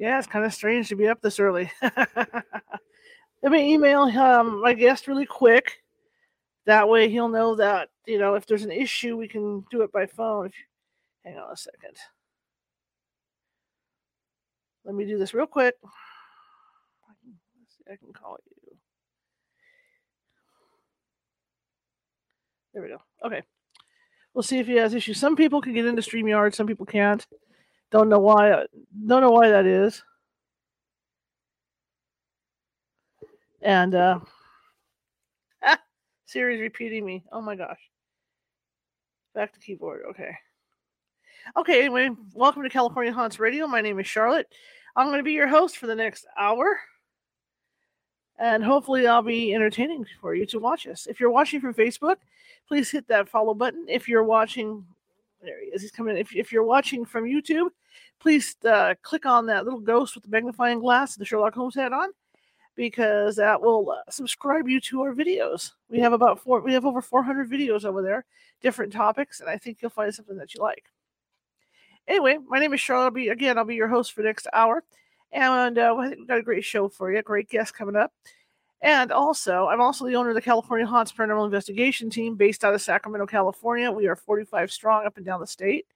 Yeah, it's kind of strange to be up this early. Let me email um, my guest really quick. That way he'll know that, you know, if there's an issue, we can do it by phone. If you, hang on a second. Let me do this real quick. Let's see, I can call you. There we go. Okay. We'll see if he has issues. Some people can get into StreamYard, some people can't. Don't know why. uh, Don't know why that is. And uh Siri's repeating me. Oh my gosh. Back to keyboard. Okay. Okay, anyway, welcome to California Haunts Radio. My name is Charlotte. I'm going to be your host for the next hour. And hopefully, I'll be entertaining for you to watch us. If you're watching from Facebook, please hit that follow button. If you're watching, there he is, he's coming. If, if you're watching from YouTube, please uh, click on that little ghost with the magnifying glass and the Sherlock Holmes hat on because that will uh, subscribe you to our videos. We have about four, we have over 400 videos over there, different topics, and I think you'll find something that you like. Anyway, my name is Charlotte. I'll be again. I'll be your host for the next hour, and uh, I think we've got a great show for you. Great guest coming up, and also I'm also the owner of the California Haunts Paranormal Investigation Team, based out of Sacramento, California. We are 45 strong up and down the state,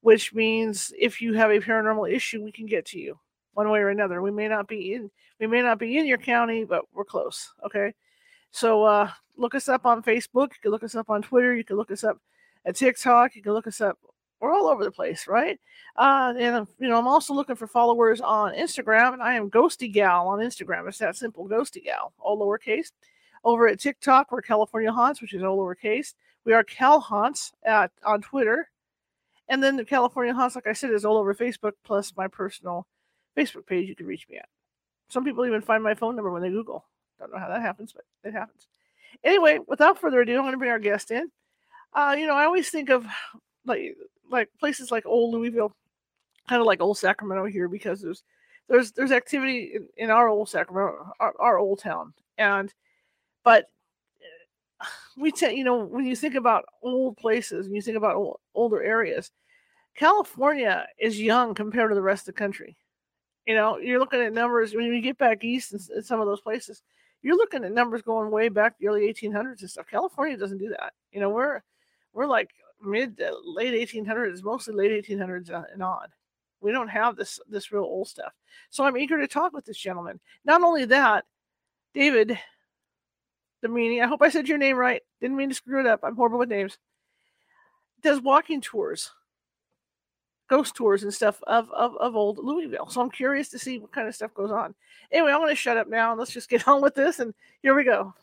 which means if you have a paranormal issue, we can get to you one way or another. We may not be in we may not be in your county, but we're close. Okay, so uh, look us up on Facebook. You can look us up on Twitter. You can look us up at TikTok. You can look us up we're all over the place, right? Uh, and you know, I'm also looking for followers on Instagram, and I am Ghosty Gal on Instagram. It's that simple, Ghosty Gal, all lowercase. Over at TikTok, we're California Haunts, which is all lowercase. We are Cal Haunts at on Twitter, and then the California Haunts, like I said, is all over Facebook. Plus my personal Facebook page, you can reach me at. Some people even find my phone number when they Google. Don't know how that happens, but it happens. Anyway, without further ado, I'm going to bring our guest in. Uh, you know, I always think of like like places like old Louisville, kind of like old Sacramento here, because there's there's there's activity in, in our old Sacramento, our, our old town, and but we tend, you know, when you think about old places and you think about old, older areas, California is young compared to the rest of the country. You know, you're looking at numbers when you get back east in, in some of those places. You're looking at numbers going way back the early 1800s and stuff. California doesn't do that. You know, we're we're like mid to late 1800s, mostly late 1800s uh, and on. We don't have this this real old stuff. So I'm eager to talk with this gentleman. Not only that, David Domini, I hope I said your name right. Didn't mean to screw it up. I'm horrible with names. Does walking tours, ghost tours and stuff of, of, of old Louisville. So I'm curious to see what kind of stuff goes on. Anyway, I'm going to shut up now and let's just get on with this. And here we go.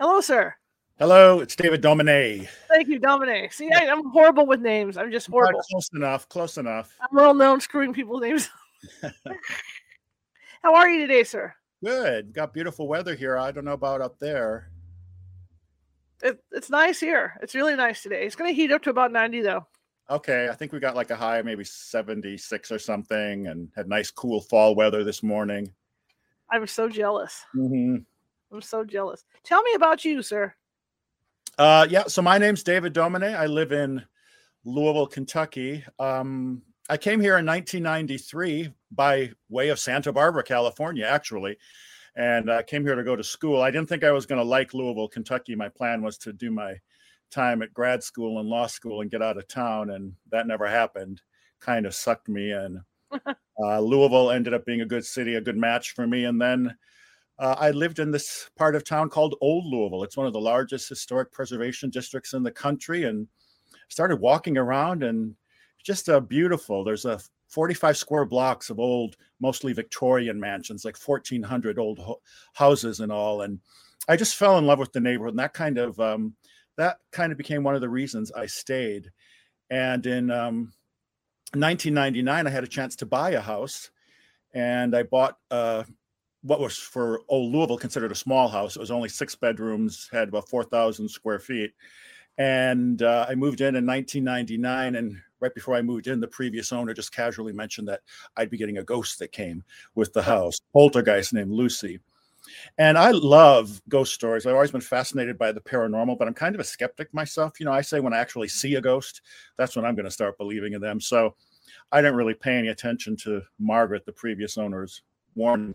Hello, sir. Hello, it's David Domine. Thank you, Dominic. See, I, I'm horrible with names. I'm just horrible. Close enough. Close enough. I'm well known screwing people's names. How are you today, sir? Good. Got beautiful weather here. I don't know about up there. It, it's nice here. It's really nice today. It's going to heat up to about 90, though. Okay, I think we got like a high, maybe 76 or something, and had nice, cool fall weather this morning. I'm so jealous. hmm I'm so jealous. Tell me about you, sir. Uh, yeah. So my name's David Domine. I live in Louisville, Kentucky. Um, I came here in 1993 by way of Santa Barbara, California, actually, and I came here to go to school. I didn't think I was going to like Louisville, Kentucky. My plan was to do my time at grad school and law school and get out of town, and that never happened. Kind of sucked me in. uh, Louisville ended up being a good city, a good match for me, and then uh, I lived in this part of town called Old Louisville. It's one of the largest historic preservation districts in the country, and started walking around and just uh, beautiful. There's a 45 square blocks of old, mostly Victorian mansions, like 1,400 old ho- houses and all. And I just fell in love with the neighborhood, and that kind of um, that kind of became one of the reasons I stayed. And in um, 1999, I had a chance to buy a house, and I bought uh, what was for old Louisville considered a small house. It was only six bedrooms, had about 4,000 square feet. And uh, I moved in in 1999. And right before I moved in, the previous owner just casually mentioned that I'd be getting a ghost that came with the house, poltergeist named Lucy. And I love ghost stories. I've always been fascinated by the paranormal, but I'm kind of a skeptic myself. You know, I say when I actually see a ghost, that's when I'm going to start believing in them. So I didn't really pay any attention to Margaret, the previous owner's warning.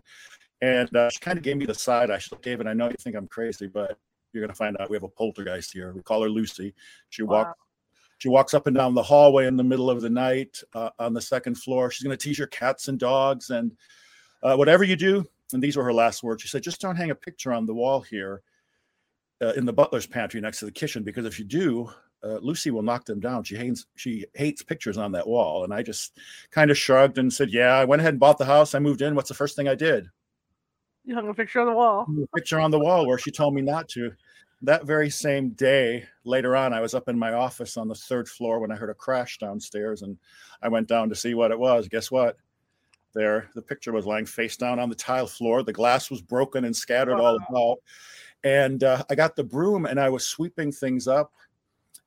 And uh, she kind of gave me the side eye. She's like, David, I know you think I'm crazy, but you're going to find out we have a poltergeist here. We call her Lucy. She wow. walks. She walks up and down the hallway in the middle of the night uh, on the second floor. She's going to tease your cats and dogs and uh, whatever you do. And these were her last words. She said, "Just don't hang a picture on the wall here uh, in the butler's pantry next to the kitchen, because if you do, uh, Lucy will knock them down. She hates she hates pictures on that wall." And I just kind of shrugged and said, "Yeah, I went ahead and bought the house. I moved in. What's the first thing I did?" You hung a picture on the wall. A picture on the wall where she told me not to. That very same day, later on, I was up in my office on the third floor when I heard a crash downstairs, and I went down to see what it was. Guess what? There, the picture was lying face down on the tile floor. The glass was broken and scattered wow. all about. And uh, I got the broom and I was sweeping things up.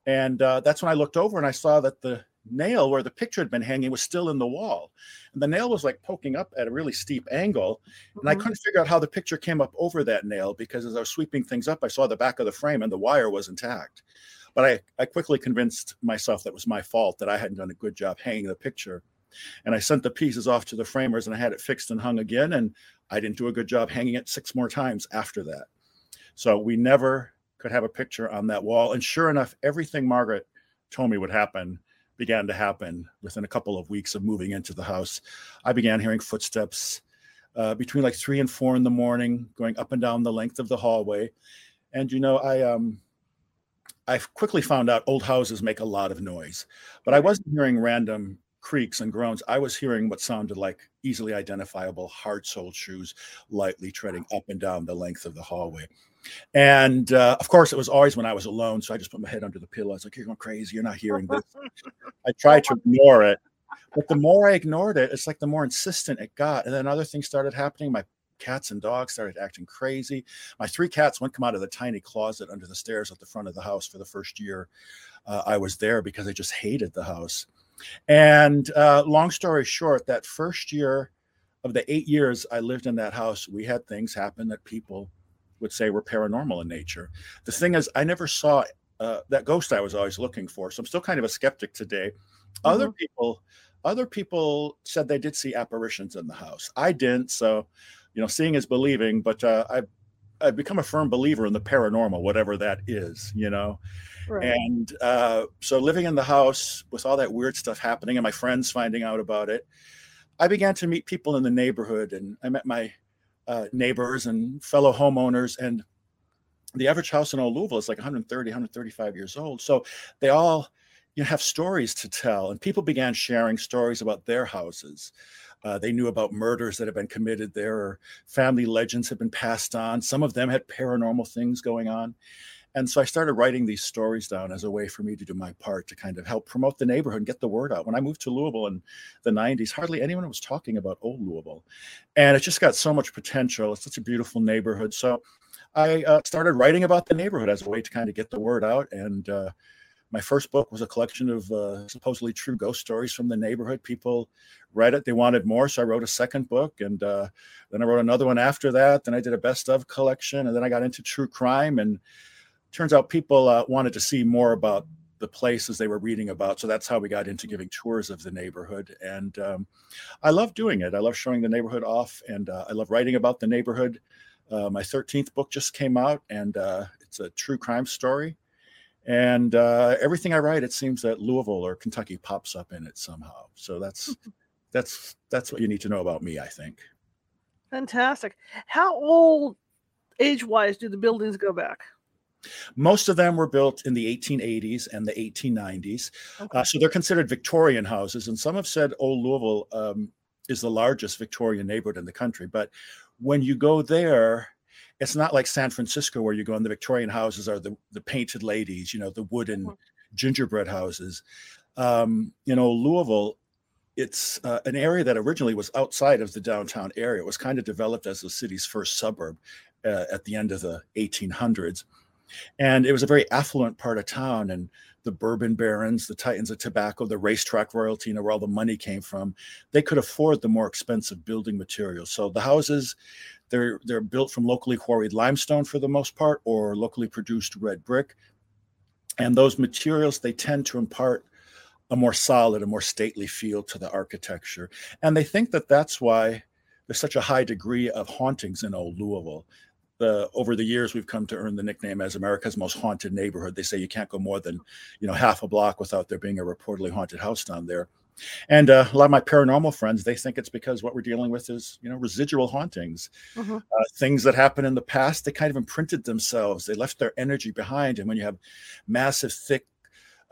And uh, that's when I looked over and I saw that the nail where the picture had been hanging was still in the wall. And the nail was like poking up at a really steep angle. And mm-hmm. I couldn't figure out how the picture came up over that nail because as I was sweeping things up, I saw the back of the frame and the wire was intact. But I, I quickly convinced myself that was my fault, that I hadn't done a good job hanging the picture. And I sent the pieces off to the framers and I had it fixed and hung again. And I didn't do a good job hanging it six more times after that. So we never could have a picture on that wall. And sure enough, everything Margaret told me would happen began to happen within a couple of weeks of moving into the house. I began hearing footsteps uh, between like three and four in the morning, going up and down the length of the hallway. And you know, I um, I quickly found out old houses make a lot of noise, but I wasn't hearing random creaks and groans. I was hearing what sounded like easily identifiable hard-soled shoes lightly treading up and down the length of the hallway. And uh, of course, it was always when I was alone. So I just put my head under the pillow. I was like, You're going crazy. You're not hearing this. I tried to ignore it. But the more I ignored it, it's like the more insistent it got. And then other things started happening. My cats and dogs started acting crazy. My three cats wouldn't come out of the tiny closet under the stairs at the front of the house for the first year uh, I was there because they just hated the house. And uh, long story short, that first year of the eight years I lived in that house, we had things happen that people would say were paranormal in nature. The thing is, I never saw uh, that ghost I was always looking for. So I'm still kind of a skeptic today. Mm-hmm. Other people, other people said they did see apparitions in the house. I didn't. So, you know, seeing is believing. But uh, I, I've become a firm believer in the paranormal, whatever that is. You know. Right. And uh, so living in the house with all that weird stuff happening and my friends finding out about it, I began to meet people in the neighborhood and I met my uh, neighbors and fellow homeowners. And the average house in old Louisville is like 130, 135 years old. So they all you know, have stories to tell. And people began sharing stories about their houses. Uh, they knew about murders that had been committed there, or family legends had been passed on. Some of them had paranormal things going on. And so I started writing these stories down as a way for me to do my part to kind of help promote the neighborhood and get the word out. When I moved to Louisville in the 90s, hardly anyone was talking about old Louisville. And it just got so much potential. It's such a beautiful neighborhood. So I uh, started writing about the neighborhood as a way to kind of get the word out. And uh, my first book was a collection of uh, supposedly true ghost stories from the neighborhood. People read it, they wanted more. So I wrote a second book. And uh, then I wrote another one after that. Then I did a best of collection. And then I got into true crime. And turns out people uh, wanted to see more about the places they were reading about. So that's how we got into giving tours of the neighborhood. And um, I love doing it. I love showing the neighborhood off, and uh, I love writing about the neighborhood. Uh, my 13th book just came out, and uh, it's a true crime story. And uh, everything I write, it seems that Louisville or Kentucky pops up in it somehow. So that's that's that's what you need to know about me, I think. Fantastic. How old, age-wise, do the buildings go back? Most of them were built in the 1880s and the 1890s. Okay. Uh, so they're considered Victorian houses. And some have said Old Louisville um, is the largest Victorian neighborhood in the country. But when you go there, it's not like San Francisco where you go and the Victorian houses are the, the painted ladies, you know, the wooden mm-hmm. gingerbread houses. Um, you know, Louisville, it's uh, an area that originally was outside of the downtown area. It was kind of developed as the city's first suburb uh, at the end of the 1800s. And it was a very affluent part of town. And the bourbon barons, the titans of tobacco, the racetrack royalty, you know, where all the money came from, they could afford the more expensive building materials. So the houses, they're they're built from locally quarried limestone for the most part, or locally produced red brick. And those materials they tend to impart a more solid, a more stately feel to the architecture. And they think that that's why there's such a high degree of hauntings in old Louisville. The, over the years, we've come to earn the nickname as America's most haunted neighborhood. They say you can't go more than, you know, half a block without there being a reportedly haunted house down there. And uh, a lot of my paranormal friends, they think it's because what we're dealing with is, you know, residual hauntings, mm-hmm. uh, things that happened in the past. They kind of imprinted themselves. They left their energy behind. And when you have massive, thick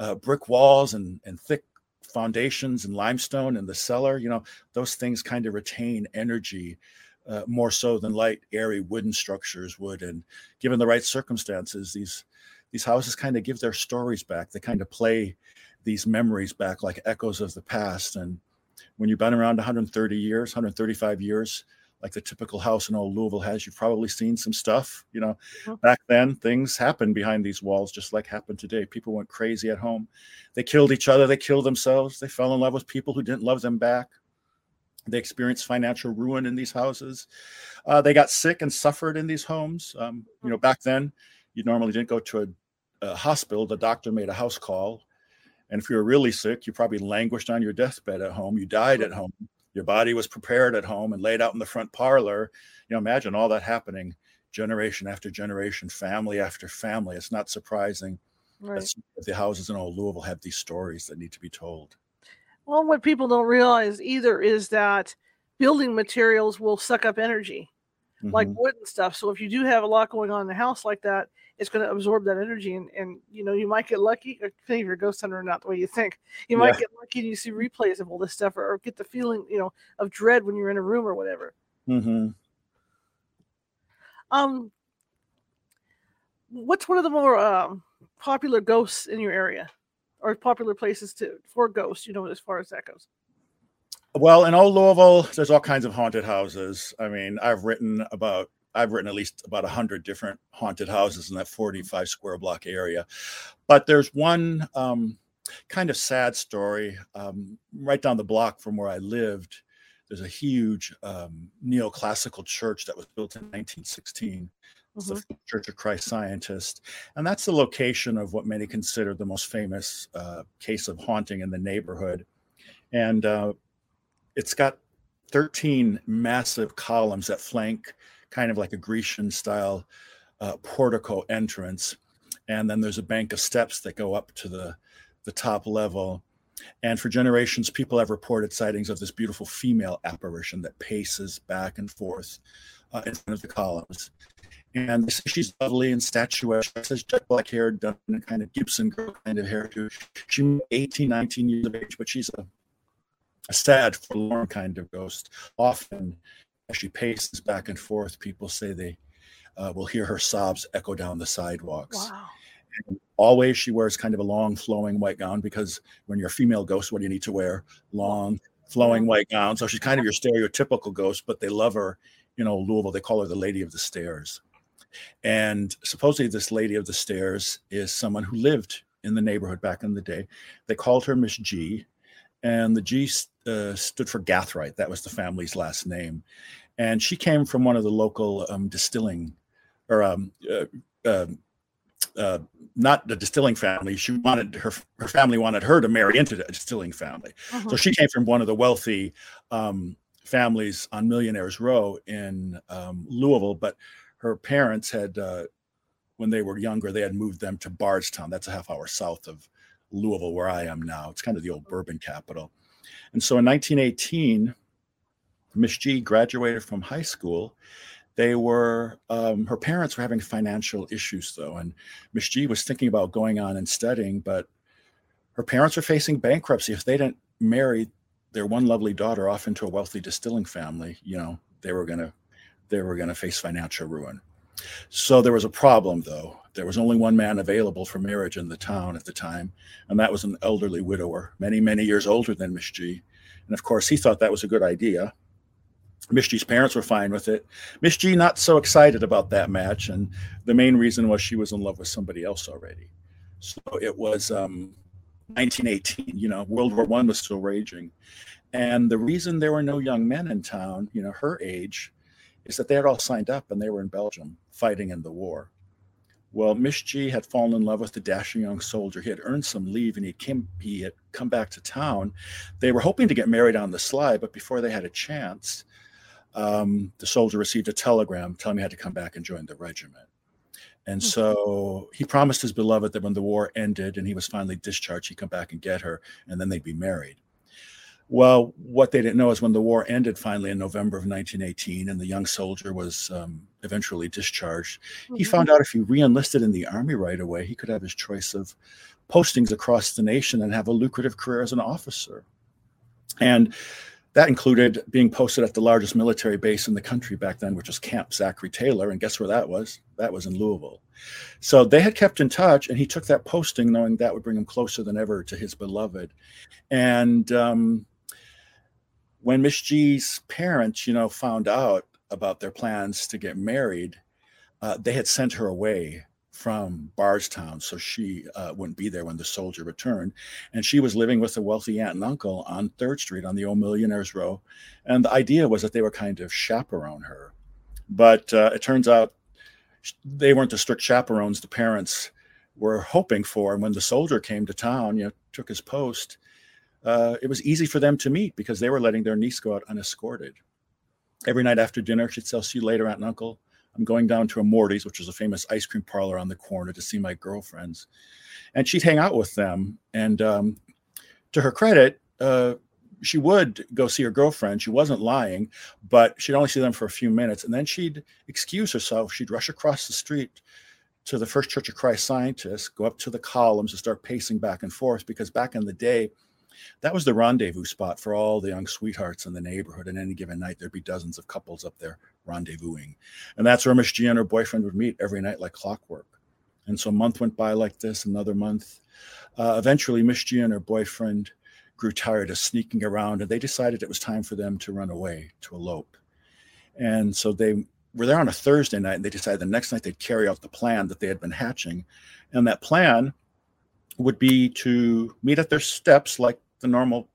uh, brick walls and, and thick foundations and limestone in the cellar, you know, those things kind of retain energy uh, more so than light, airy wooden structures would. And given the right circumstances, these these houses kind of give their stories back. They kind of play these memories back like echoes of the past. And when you've been around 130 years, 135 years, like the typical house in old Louisville has, you've probably seen some stuff. You know, mm-hmm. back then things happened behind these walls, just like happened today. People went crazy at home. They killed each other. They killed themselves. They fell in love with people who didn't love them back. They experienced financial ruin in these houses. Uh, they got sick and suffered in these homes. Um, you know, back then, you normally didn't go to a, a hospital. The doctor made a house call. And if you were really sick, you probably languished on your deathbed at home. You died at home your body was prepared at home and laid out in the front parlor you know imagine all that happening generation after generation family after family it's not surprising right. that the houses in old louisville have these stories that need to be told well what people don't realize either is that building materials will suck up energy mm-hmm. like wood and stuff so if you do have a lot going on in the house like that it's going to absorb that energy and, and you know you might get lucky or think you're a ghost hunter not the way you think you might yeah. get lucky and you see replays of all this stuff or, or, get the feeling you know of dread when you're in a room or whatever mm-hmm. um what's one of the more um, popular ghosts in your area or popular places to for ghosts you know as far as that goes well in old louisville there's all kinds of haunted houses i mean i've written about I've written at least about 100 different haunted houses in that 45 square block area. But there's one um, kind of sad story um, right down the block from where I lived. There's a huge um, neoclassical church that was built in 1916. Mm-hmm. the Church of Christ Scientist. And that's the location of what many consider the most famous uh, case of haunting in the neighborhood. And uh, it's got 13 massive columns that flank kind of like a Grecian style uh, portico entrance. And then there's a bank of steps that go up to the, the top level. And for generations, people have reported sightings of this beautiful female apparition that paces back and forth uh, in front of the columns. And they say she's lovely and statuesque. She has jet black hair, done in a kind of Gibson girl kind of hairdo. She's 18, 19 years of age, but she's a, a sad, forlorn kind of ghost. Often as she paces back and forth, people say they uh, will hear her sobs echo down the sidewalks. Wow. And always she wears kind of a long flowing white gown because when you're a female ghost, what do you need to wear? Long flowing white gown. So she's kind of your stereotypical ghost, but they love her. You know, Louisville, they call her the Lady of the Stairs. And supposedly, this Lady of the Stairs is someone who lived in the neighborhood back in the day. They called her Miss G, and the G uh, stood for Gathright. That was the family's last name and she came from one of the local um, distilling or um, uh, uh, uh, not the distilling family. She wanted her her family wanted her to marry into the distilling family, uh-huh. so she came from one of the wealthy um, families on Millionaires Row in um, Louisville. But her parents had, uh, when they were younger, they had moved them to Bardstown. That's a half hour south of Louisville, where I am now. It's kind of the old bourbon capital. And so in 1918, Miss G graduated from high school. They were, um, her parents were having financial issues though. And Miss G was thinking about going on and studying, but her parents were facing bankruptcy. If they didn't marry their one lovely daughter off into a wealthy distilling family, you know, they were going to, they were going to face financial ruin. So there was a problem though. There was only one man available for marriage in the town at the time, and that was an elderly widower, many, many years older than Miss G And of course, he thought that was a good idea. Miss G's parents were fine with it. Miss G not so excited about that match, and the main reason was she was in love with somebody else already. So it was um, 1918. You know, World War One was still raging, and the reason there were no young men in town, you know, her age, is that they had all signed up and they were in Belgium fighting in the war. Well, Miss G had fallen in love with the dashing young soldier. He had earned some leave and he came he had come back to town. They were hoping to get married on the sly, but before they had a chance, um, the soldier received a telegram telling him he had to come back and join the regiment. And hmm. so he promised his beloved that when the war ended and he was finally discharged, he'd come back and get her, and then they'd be married. Well, what they didn't know is when the war ended finally in November of 1918 and the young soldier was um, eventually discharged, mm-hmm. he found out if he reenlisted in the army right away, he could have his choice of postings across the nation and have a lucrative career as an officer. And that included being posted at the largest military base in the country back then, which was Camp Zachary Taylor. And guess where that was? That was in Louisville. So they had kept in touch, and he took that posting knowing that would bring him closer than ever to his beloved. And um, when Miss G's parents, you know, found out about their plans to get married, uh, they had sent her away from Bardstown, so she uh, wouldn't be there when the soldier returned. And she was living with a wealthy aunt and uncle on Third Street on the old Millionaires Row. And the idea was that they were kind of chaperone her, but uh, it turns out they weren't the strict chaperones the parents were hoping for. And when the soldier came to town, you know, took his post, uh, it was easy for them to meet because they were letting their niece go out unescorted. Every night after dinner, she'd say, see you later, Aunt and Uncle. I'm going down to a Morty's, which is a famous ice cream parlor on the corner, to see my girlfriends. And she'd hang out with them. And um, to her credit, uh, she would go see her girlfriend. She wasn't lying, but she'd only see them for a few minutes. And then she'd excuse herself. She'd rush across the street to the First Church of Christ Scientists, go up to the columns and start pacing back and forth because back in the day, that was the rendezvous spot for all the young sweethearts in the neighborhood. And any given night, there'd be dozens of couples up there rendezvousing. And that's where Miss G and her boyfriend would meet every night like clockwork. And so a month went by like this, another month. Uh, eventually, Miss G and her boyfriend grew tired of sneaking around and they decided it was time for them to run away, to elope. And so they were there on a Thursday night and they decided the next night they'd carry out the plan that they had been hatching. And that plan would be to meet at their steps like the normal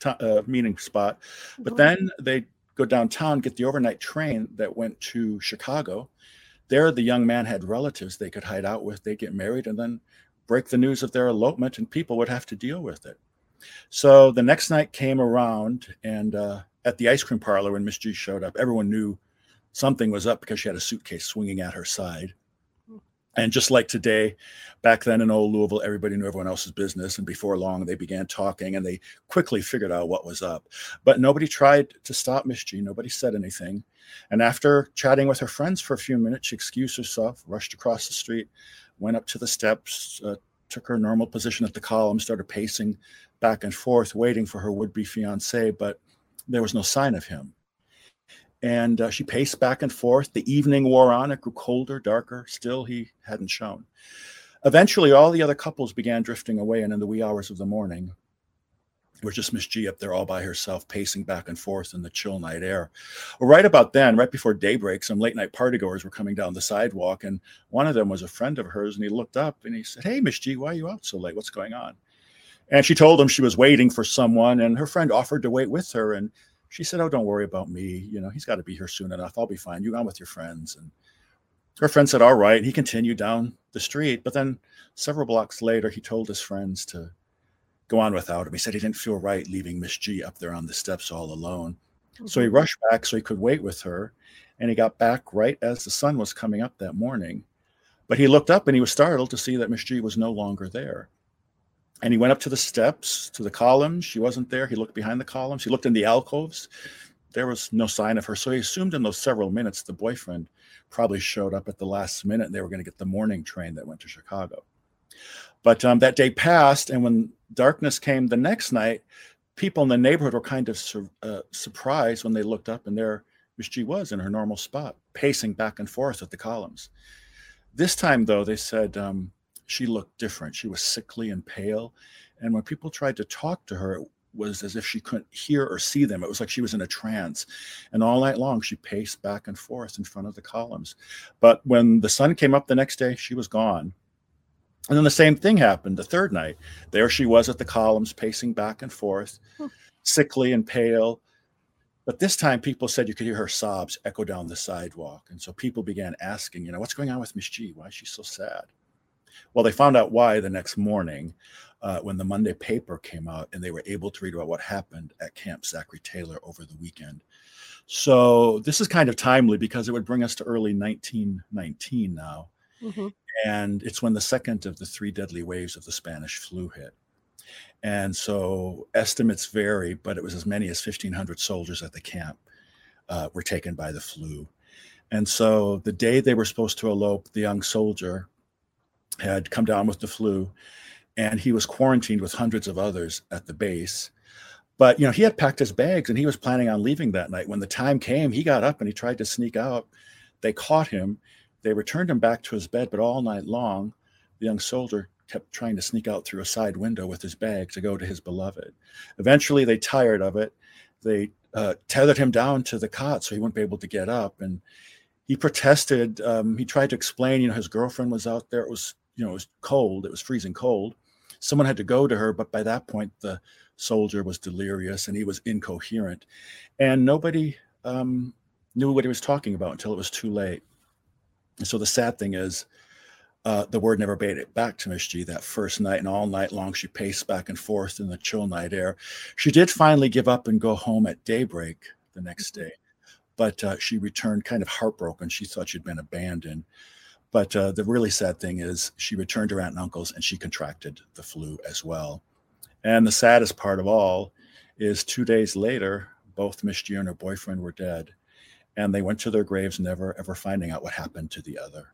t- uh, meeting spot, but mm-hmm. then they go downtown, get the overnight train that went to Chicago. There, the young man had relatives they could hide out with. They get married and then break the news of their elopement, and people would have to deal with it. So the next night came around, and uh, at the ice cream parlor, when Miss G showed up, everyone knew something was up because she had a suitcase swinging at her side. And just like today, back then in old Louisville, everybody knew everyone else's business. And before long, they began talking and they quickly figured out what was up. But nobody tried to stop Miss G. Nobody said anything. And after chatting with her friends for a few minutes, she excused herself, rushed across the street, went up to the steps, uh, took her normal position at the column, started pacing back and forth, waiting for her would be fiance. But there was no sign of him and uh, she paced back and forth. The evening wore on. It grew colder, darker. Still, he hadn't shown. Eventually, all the other couples began drifting away, and in the wee hours of the morning, was just Miss G up there all by herself, pacing back and forth in the chill night air. Well, right about then, right before daybreak, some late night partygoers were coming down the sidewalk, and one of them was a friend of hers, and he looked up and he said, "Hey, Miss G, why are you out so late? What's going on?" And she told him she was waiting for someone, and her friend offered to wait with her, and she said, Oh, don't worry about me. You know, he's got to be here soon enough. I'll be fine. You go on with your friends. And her friend said, All right. He continued down the street. But then several blocks later, he told his friends to go on without him. He said he didn't feel right leaving Miss G up there on the steps all alone. So he mm-hmm. rushed back so he could wait with her. And he got back right as the sun was coming up that morning. But he looked up and he was startled to see that Miss G was no longer there. And he went up to the steps, to the columns. She wasn't there. He looked behind the columns. He looked in the alcoves. There was no sign of her. So he assumed in those several minutes the boyfriend probably showed up at the last minute and they were going to get the morning train that went to Chicago. But um, that day passed. And when darkness came the next night, people in the neighborhood were kind of sur- uh, surprised when they looked up and there she was in her normal spot, pacing back and forth at the columns. This time, though, they said, um, she looked different. She was sickly and pale. And when people tried to talk to her, it was as if she couldn't hear or see them. It was like she was in a trance. And all night long, she paced back and forth in front of the columns. But when the sun came up the next day, she was gone. And then the same thing happened the third night. There she was at the columns, pacing back and forth, hmm. sickly and pale. But this time, people said you could hear her sobs echo down the sidewalk. And so people began asking, you know, what's going on with Miss G? Why is she so sad? Well, they found out why the next morning uh, when the Monday paper came out and they were able to read about what happened at Camp Zachary Taylor over the weekend. So this is kind of timely because it would bring us to early 1919 now. Mm-hmm. And it's when the second of the three deadly waves of the Spanish flu hit. And so estimates vary, but it was as many as 1,500 soldiers at the camp uh, were taken by the flu. And so the day they were supposed to elope, the young soldier had come down with the flu and he was quarantined with hundreds of others at the base. But you know, he had packed his bags and he was planning on leaving that night. When the time came, he got up and he tried to sneak out. They caught him. They returned him back to his bed, but all night long, the young soldier kept trying to sneak out through a side window with his bag to go to his beloved. Eventually, they tired of it. They uh, tethered him down to the cot so he wouldn't be able to get up. And he protested. Um, he tried to explain, you know, his girlfriend was out there. It was you know, it was cold, it was freezing cold. Someone had to go to her, but by that point, the soldier was delirious and he was incoherent. And nobody um, knew what he was talking about until it was too late. And so the sad thing is, uh, the word never made it back to Miss G that first night, and all night long she paced back and forth in the chill night air. She did finally give up and go home at daybreak the next mm-hmm. day, but uh, she returned kind of heartbroken. She thought she'd been abandoned. But uh, the really sad thing is she returned to her aunt and uncle's and she contracted the flu as well. And the saddest part of all is two days later, both Miss G and her boyfriend were dead. And they went to their graves, never ever finding out what happened to the other.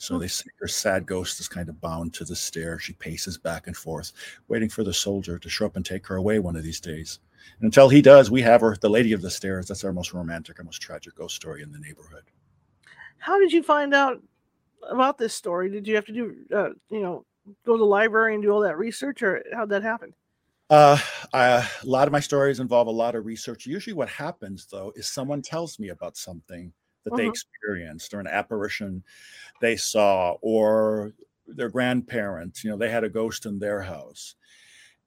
So they say her sad ghost is kind of bound to the stair. She paces back and forth, waiting for the soldier to show up and take her away one of these days. And until he does, we have her, the Lady of the Stairs. That's our most romantic, our most tragic ghost story in the neighborhood. How did you find out about this story? Did you have to do, uh, you know, go to the library and do all that research, or how'd that happen? Uh, I, a lot of my stories involve a lot of research. Usually, what happens though is someone tells me about something that uh-huh. they experienced or an apparition they saw, or their grandparents. You know, they had a ghost in their house,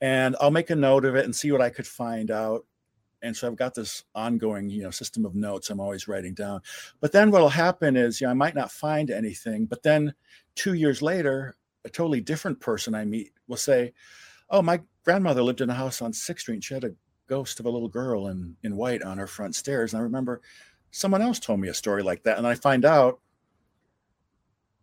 and I'll make a note of it and see what I could find out and so I've got this ongoing, you know, system of notes I'm always writing down. But then what'll happen is, you know, I might not find anything, but then two years later, a totally different person I meet will say, "Oh, my grandmother lived in a house on Sixth Street. She had a ghost of a little girl in in white on her front stairs." And I remember someone else told me a story like that, and I find out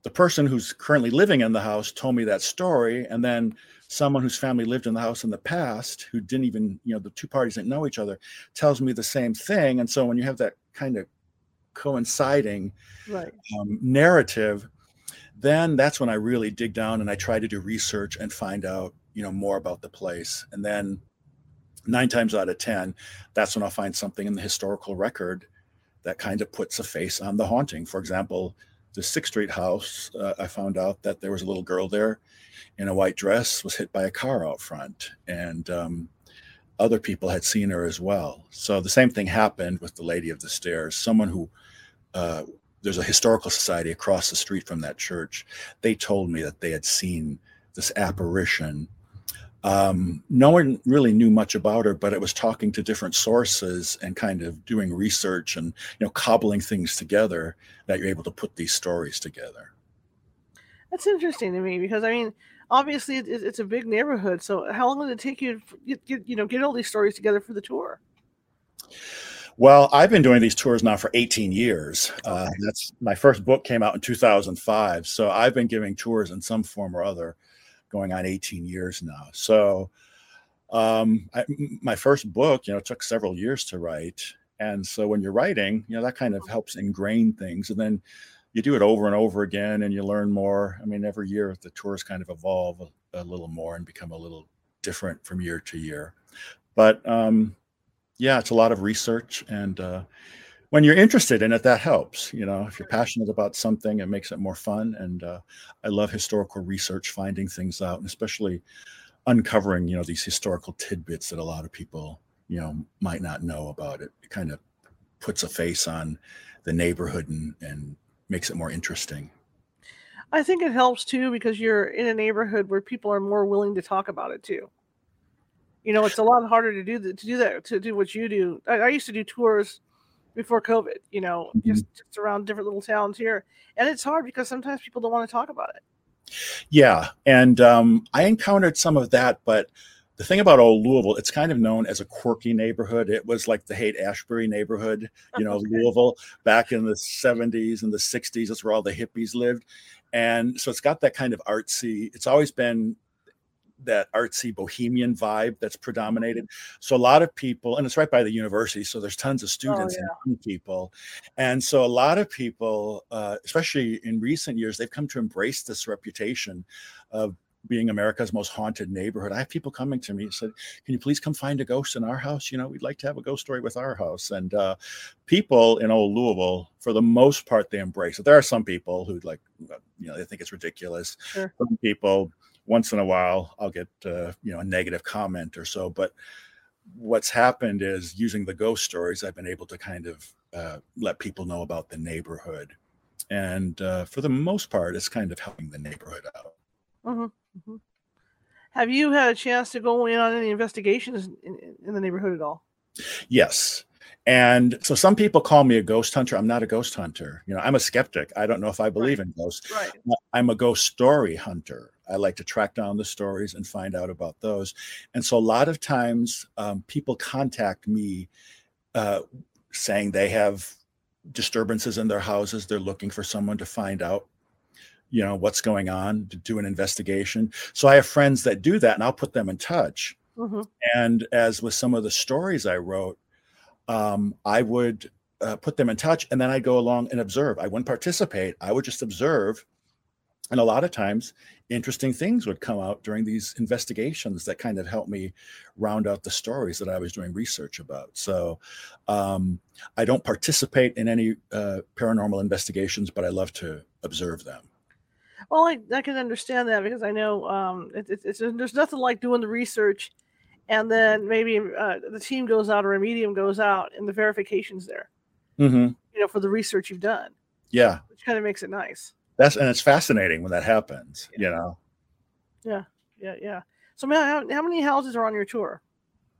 the person who's currently living in the house told me that story, and then someone whose family lived in the house in the past who didn't even you know the two parties didn't know each other tells me the same thing. And so when you have that kind of coinciding right. um, narrative then that's when i really dig down and i try to do research and find out you know more about the place. And then nine times out of ten that's when i'll find something in the historical record that kind of puts a face on the haunting. For example the sixth street house uh, i found out that there was a little girl there in a white dress was hit by a car out front, and um, other people had seen her as well. So the same thing happened with the Lady of the Stairs. Someone who uh, there's a historical society across the street from that church. They told me that they had seen this apparition. Um, no one really knew much about her, but it was talking to different sources and kind of doing research and you know cobbling things together that you're able to put these stories together. That's interesting to me because I mean, obviously it, it's a big neighborhood. So how long did it take you to get, you know get all these stories together for the tour? Well, I've been doing these tours now for 18 years. Uh, that's my first book came out in 2005, so I've been giving tours in some form or other, going on 18 years now. So, um, I, my first book, you know, took several years to write, and so when you're writing, you know, that kind of helps ingrain things, and then you do it over and over again and you learn more. I mean, every year the tours kind of evolve a, a little more and become a little different from year to year. But um, yeah, it's a lot of research. And uh, when you're interested in it, that helps. You know, if you're passionate about something, it makes it more fun. And uh, I love historical research, finding things out, and especially uncovering you know these historical tidbits that a lot of people you know might not know about it. It kind of puts a face on the neighborhood and and makes it more interesting. I think it helps too because you're in a neighborhood where people are more willing to talk about it too. You know, it's a lot harder to do that to do that to do what you do. I, I used to do tours before COVID, you know, Mhm. just, just around different little towns here. And it's hard because sometimes people don't want to talk about it. Yeah, and um, I encountered some of that, but the thing about old Louisville, it's kind of known as a quirky neighborhood. It was like the Haight Ashbury neighborhood, you know, Okay. Louisville back in the 70s and the 60s. That's where all the hippies lived. And so it's got that kind of artsy, it's always been that artsy bohemian vibe that's predominated. So a lot of people, and it's right by the university, so there's tons of students and people, and so a lot of people, uh, especially in recent years, they've come to embrace this reputation of being America's most haunted neighborhood. I have people coming to me and said, "Can you please come find a ghost in our house? You know, we'd like to have a ghost story with our house." And uh, people in old Louisville, for the most part, they embrace it. There are some people who like, you know, they think it's ridiculous. Sure. Some people, once in a while, I'll get uh, you know a negative comment or so, but what's happened is using the ghost stories, I've been able to kind of uh, let people know about the neighborhood. And uh, for the most part, it's kind of helping the neighborhood out. Mhm, mhm. Have you had a chance to go in on any investigations in, in- the neighborhood at all? Yes. And so some people call me a ghost hunter. I'm not a ghost hunter. You know, I'm a skeptic. I don't know if I believe in ghosts. Right. I'm a ghost story hunter. I like to track down the stories and find out about those. And so a lot of times um, people contact me uh, saying they have disturbances in their houses. They're looking for someone to find out, you know, what's going on, to do an investigation. So I have friends that do that and I'll put them in touch. hmm And as with some of the stories I wrote, um, I would uh, put them in touch and then I'd go along and observe. I wouldn't participate, I would just observe. And a lot of times, interesting things would come out during these investigations that kind of helped me round out the stories that I was doing research about. So um, I don't participate in any uh, paranormal investigations, but I love to observe them. Well, I, I can understand that because I know um, it, it, it's there's nothing like doing the research, and then maybe uh, the team goes out or a medium goes out, and the verifications there, hmm you know, for the research you've done, Yeah, which kind of makes it nice. That's and it's fascinating when that happens. You know. Yeah, yeah. Yeah. So, man, how, how many houses are on your tour,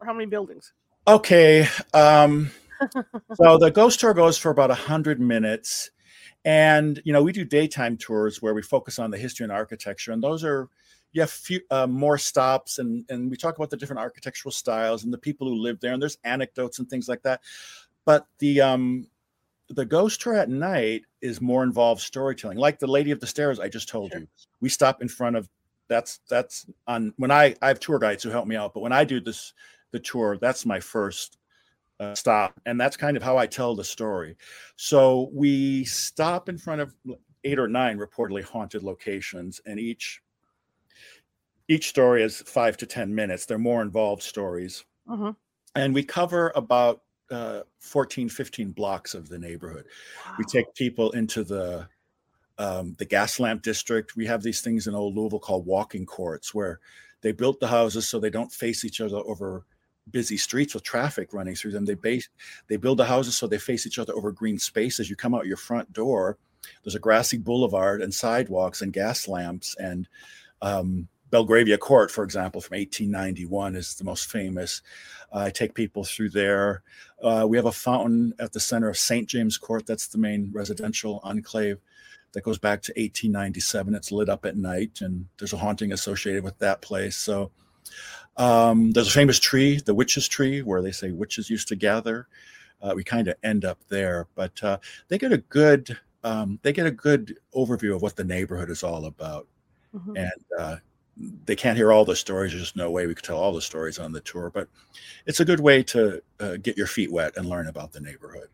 or how many buildings? Okay. Um, so the ghost tour goes for about 100 minutes. And, you know, we do daytime tours where we focus on the history and architecture. And those are, you have few, uh, more stops and, and we talk about the different architectural styles and the people who live there. And there's anecdotes and things like that. But the, um, the ghost tour at night is more involved storytelling, like the Lady of the Stairs I just told Sure. you. We stop in front of that's that's on when I I have tour guides who help me out, but when I do this the tour, that's my first uh, stop, and that's kind of how I tell the story. So we stop in front of eight or nine reportedly haunted locations, and each each story is five to ten minutes. They're more involved stories, hmm and we cover about uh, 14, 15 blocks of the neighborhood we take people into the um, the gas lamp district. We have these things in old Louisville called walking courts, where they built the houses so they don't face each other over busy streets with traffic running through them. They base they build the houses so they face each other over green spaces. You come out your front door, there's a grassy boulevard and sidewalks and gas lamps and um, Belgravia Court, for example, from 1891 is the most famous. I take people through there. Uh, we have a fountain at the center of St. James Court. That's the main residential enclave that goes back to 1897. It's lit up at night, and there's a haunting associated with that place. So um, there's a famous tree, the witch's tree, where they say witches used to gather. Uh, we kind of end up there, but uh, they get a good um, they get a good overview of what the neighborhood is all about, Mhm. and uh, they can't hear all the stories. There's just no way we could tell all the stories on the tour, but it's a good way to uh, get your feet wet and learn about the neighborhood.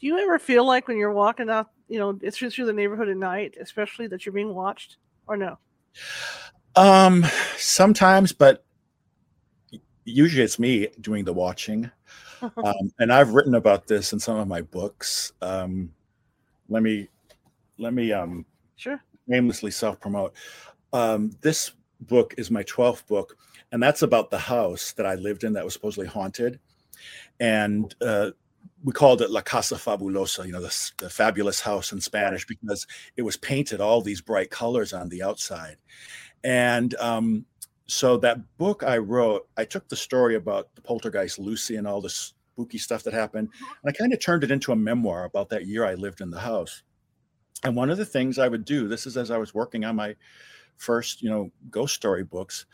Do you ever feel like when you're walking out, you know, it's through through the neighborhood at night, especially that you're being watched, or no? Um, sometimes, but usually it's me doing the watching. Um, and I've written about this in some of my books. Um, let me let me um, Sure. shamelessly self promote. Um, this book is my 12th book, and that's about the house that I lived in that was supposedly haunted. And uh, we called it La Casa Fabulosa, you know, the, the, fabulous house in Spanish, because it was painted all these bright colors on the outside. And um, so that book I wrote, I took the story about the poltergeist Lucy and all the spooky stuff that happened, and I kind of turned it into a memoir about that year I lived in the house. And one of the things I would do, this is as I was working on my first, you know, ghost story books,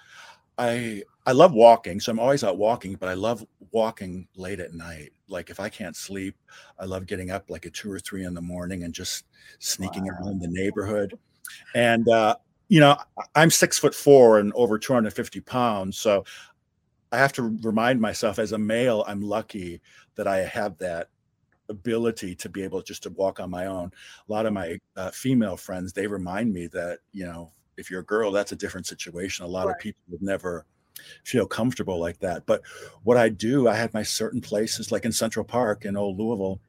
I I love walking, so I'm always out walking, but I love walking late at night. Like if I can't sleep, I love getting up like at two or three in the morning and just sneaking wow. around the neighborhood. And uh, you know, I'm six foot four and over 250 pounds, so I have to remind myself as a male, I'm lucky that I have that ability to be able just to walk on my own. A lot of my uh, female friends, they remind me that you know, if you're a girl, that's a different situation. A lot right. of people would never feel comfortable like that. But what I do, I have my certain places, like in Central Park in Old Louisville.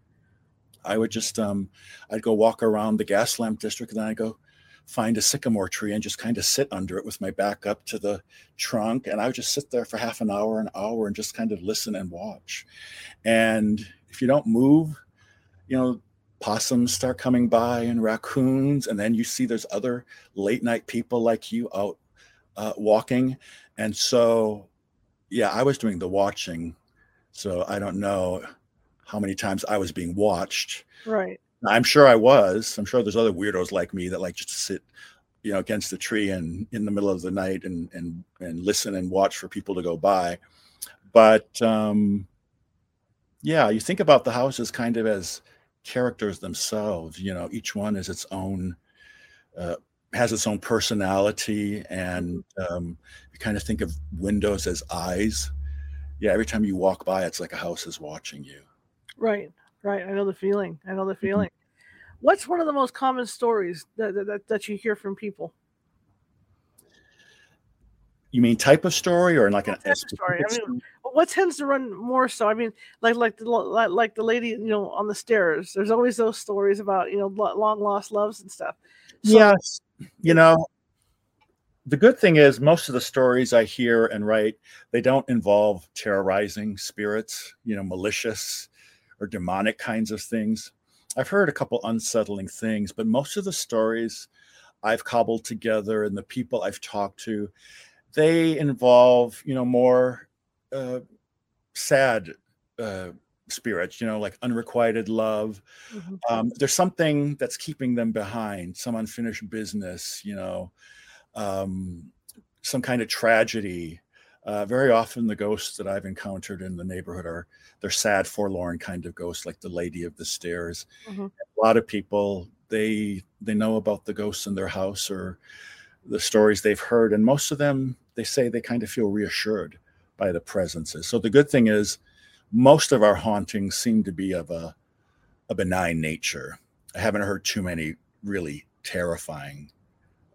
I would just, um, I'd go walk around the Gaslamp district, and then I go find a sycamore tree and just kind of sit under it with my back up to the trunk, and I would just sit there for half an hour, an hour, and just kind of listen and watch. And if you don't move, you know, possums start coming by and raccoons, and then you see there's other late night people like you out uh, walking, and so, yeah, I was doing the watching. So I don't know how many times I was being watched. Right. I'm sure I was. I'm sure there's other weirdos like me that like just sit, you know, against the tree and in the middle of the night and and and listen and watch for people to go by. But um yeah, you think about the house as kind of as characters themselves. You know, each one is its own uh, has its own personality and um, you kind of think of windows as eyes yeah every time you walk by it's like a house is watching you right right i know the feeling i know the mm-hmm. feeling mm-hmm. what's one of the most common stories that, that, that you hear from people you mean type of story or like what an story? I mean, what tends to run more so? I mean, like like the like, the lady you know on the stairs. There's always those stories about you know long lost loves and stuff. So, yes, you know, the good thing is most of the stories I hear and write, they don't involve terrorizing spirits, you know, malicious or demonic kinds of things. I've heard a couple unsettling things, but most of the stories I've cobbled together and the people I've talked to, they involve, you know, more uh, sad uh, spirits, you know, like unrequited love. Mm-hmm. Um, there's something that's keeping them behind, some unfinished business, you know, um, some kind of tragedy. Uh, very often, the ghosts that I've encountered in the neighborhood are they're sad, forlorn kind of ghosts, like the Lady of the Stairs. Mm-hmm. A lot of people they they know about the ghosts in their house or the stories they've heard, and most of them they say they kind of feel reassured by the presences. So the good thing is most of our hauntings seem to be of a, a benign nature. I haven't heard too many really terrifying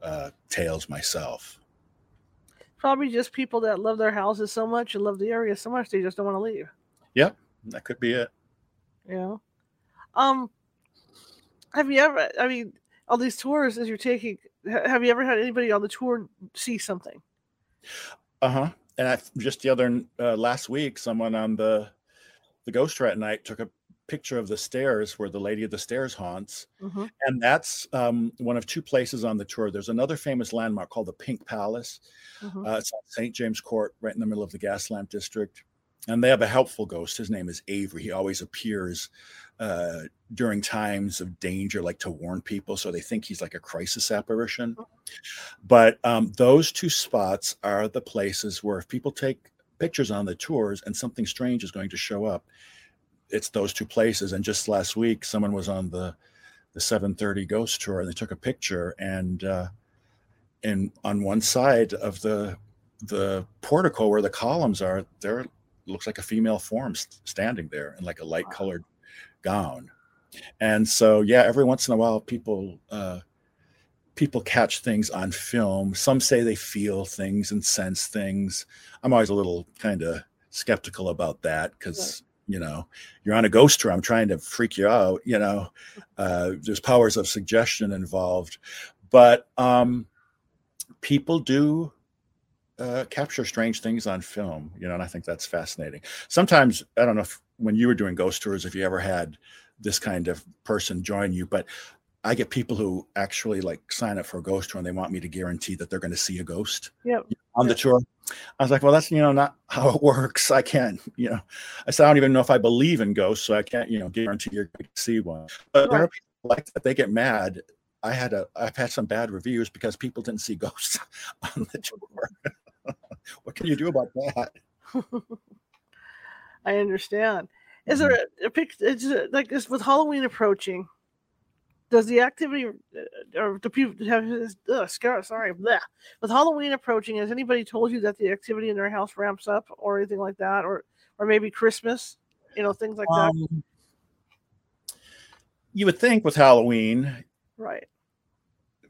uh, tales myself. Probably just people that love their houses so much and love the area so much they just don't want to leave. Yep, that could be it. Yeah. Um. Have you ever? I mean, all these tours as you're taking, have you ever had anybody on the tour see something? Uh huh. And I, just the other uh, last week, someone on the the ghost rat night took a picture of the stairs where the lady of the stairs haunts. Mm-hmm. and that's um, one of two places on the tour. There's another famous landmark called the pink palace. Mm-hmm. uh, it's on st james court right in the middle of the gaslamp district. And they have a helpful ghost. His name is avery. He always appears uh, during times of danger like to warn people so they think he's like a crisis apparition. Mm-hmm. but um, those two spots are the places where if people take pictures on the tours and something strange is going to show up it's those two places. And just last week someone was on the the 730 ghost tour and they took a picture and uh and on one side of the the portico where the columns are there looks like a female form standing there in like a light colored gown and so yeah every once in a while people uh people catch things on film. Some say they feel things and sense things. I'm always a little kind of skeptical about that because you know you're on a ghost tour. I'm trying to freak you out. You know, uh, there's powers of suggestion involved, but um, people do uh, capture strange things on film, you know, and I think that's fascinating. Sometimes I don't know if when you were doing ghost tours, if you ever had this kind of person join you, but I get people who actually like sign up for a ghost tour and they want me to guarantee that they're going to see a ghost Yep. on the tour. I was like, well, that's you know not how it works. I can't, you know, I said I don't even know if I believe in ghosts, so I can't, you know, guarantee you're going to see one. But there are people like that. They get mad. I had a, I've had some bad reviews because people didn't see ghosts on the tour. what can you do about that? I understand. Is Mm-hmm. there a, a pic? Is it like this with Halloween approaching? Does the activity uh, or do people have this? Ugh, scar- sorry, bleh. with Halloween approaching? Has anybody told you that the activity in their house ramps up or anything like that, or or maybe Christmas? You know, things like that. Um, you would think with Halloween, Right.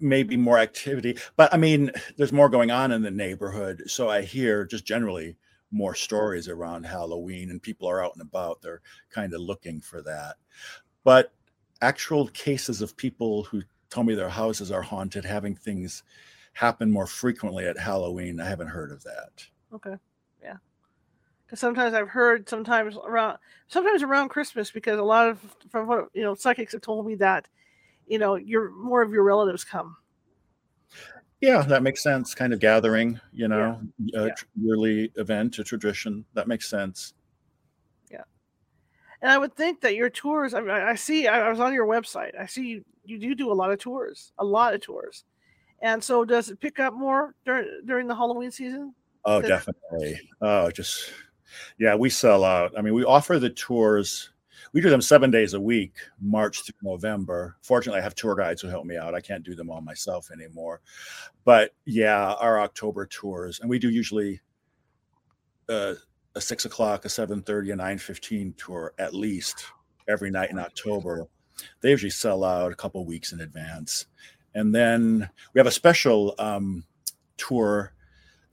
maybe more activity, but I mean, there's more going on in the neighborhood. So I hear just generally more stories around Halloween, and people are out and about. They're kind of looking for that. But actual cases of people who tell me their houses are haunted, having things happen more frequently at Halloween, I haven't heard of that. Okay. Yeah. Because sometimes I've heard sometimes around sometimes around Christmas because a lot of from what you know psychics have told me that you know your more of your relatives come. Yeah, that makes sense. Kind of gathering, you know, a Yeah. yearly event, a tradition. That makes sense. Yeah, and I would think that your tours, I, mean, I see, I I was on your website. I see you, you do do a lot of tours, a lot of tours. And so does it pick up more during during the Halloween season? Oh, definitely. Oh, just yeah, we sell out. I mean, we offer the tours. We do them seven days a week, March through November. Fortunately, I have tour guides who help me out. I can't do them all myself anymore. But yeah, our October tours, and we do usually uh, a six o'clock, a seven thirty, a nine fifteen tour at least every night in October. They usually sell out a couple weeks in advance, and then we have a special um, tour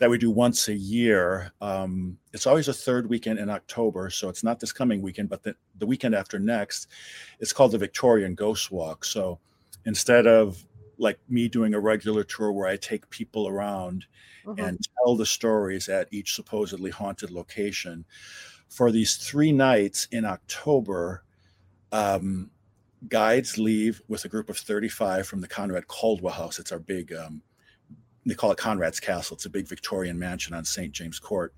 that we do once a year. Um, it's always a third weekend in October, so it's not this coming weekend, but the, the weekend after next. It's called the Victorian Ghost Walk. So instead of like me doing a regular tour where I take people around Mhm. and tell the stories at each supposedly haunted location, for these three nights in October, um, guides leave with a group of 35 from the Conrad Caldwell House. It's our big um, they call it Conrad's Castle. It's a big Victorian mansion on St. James Court.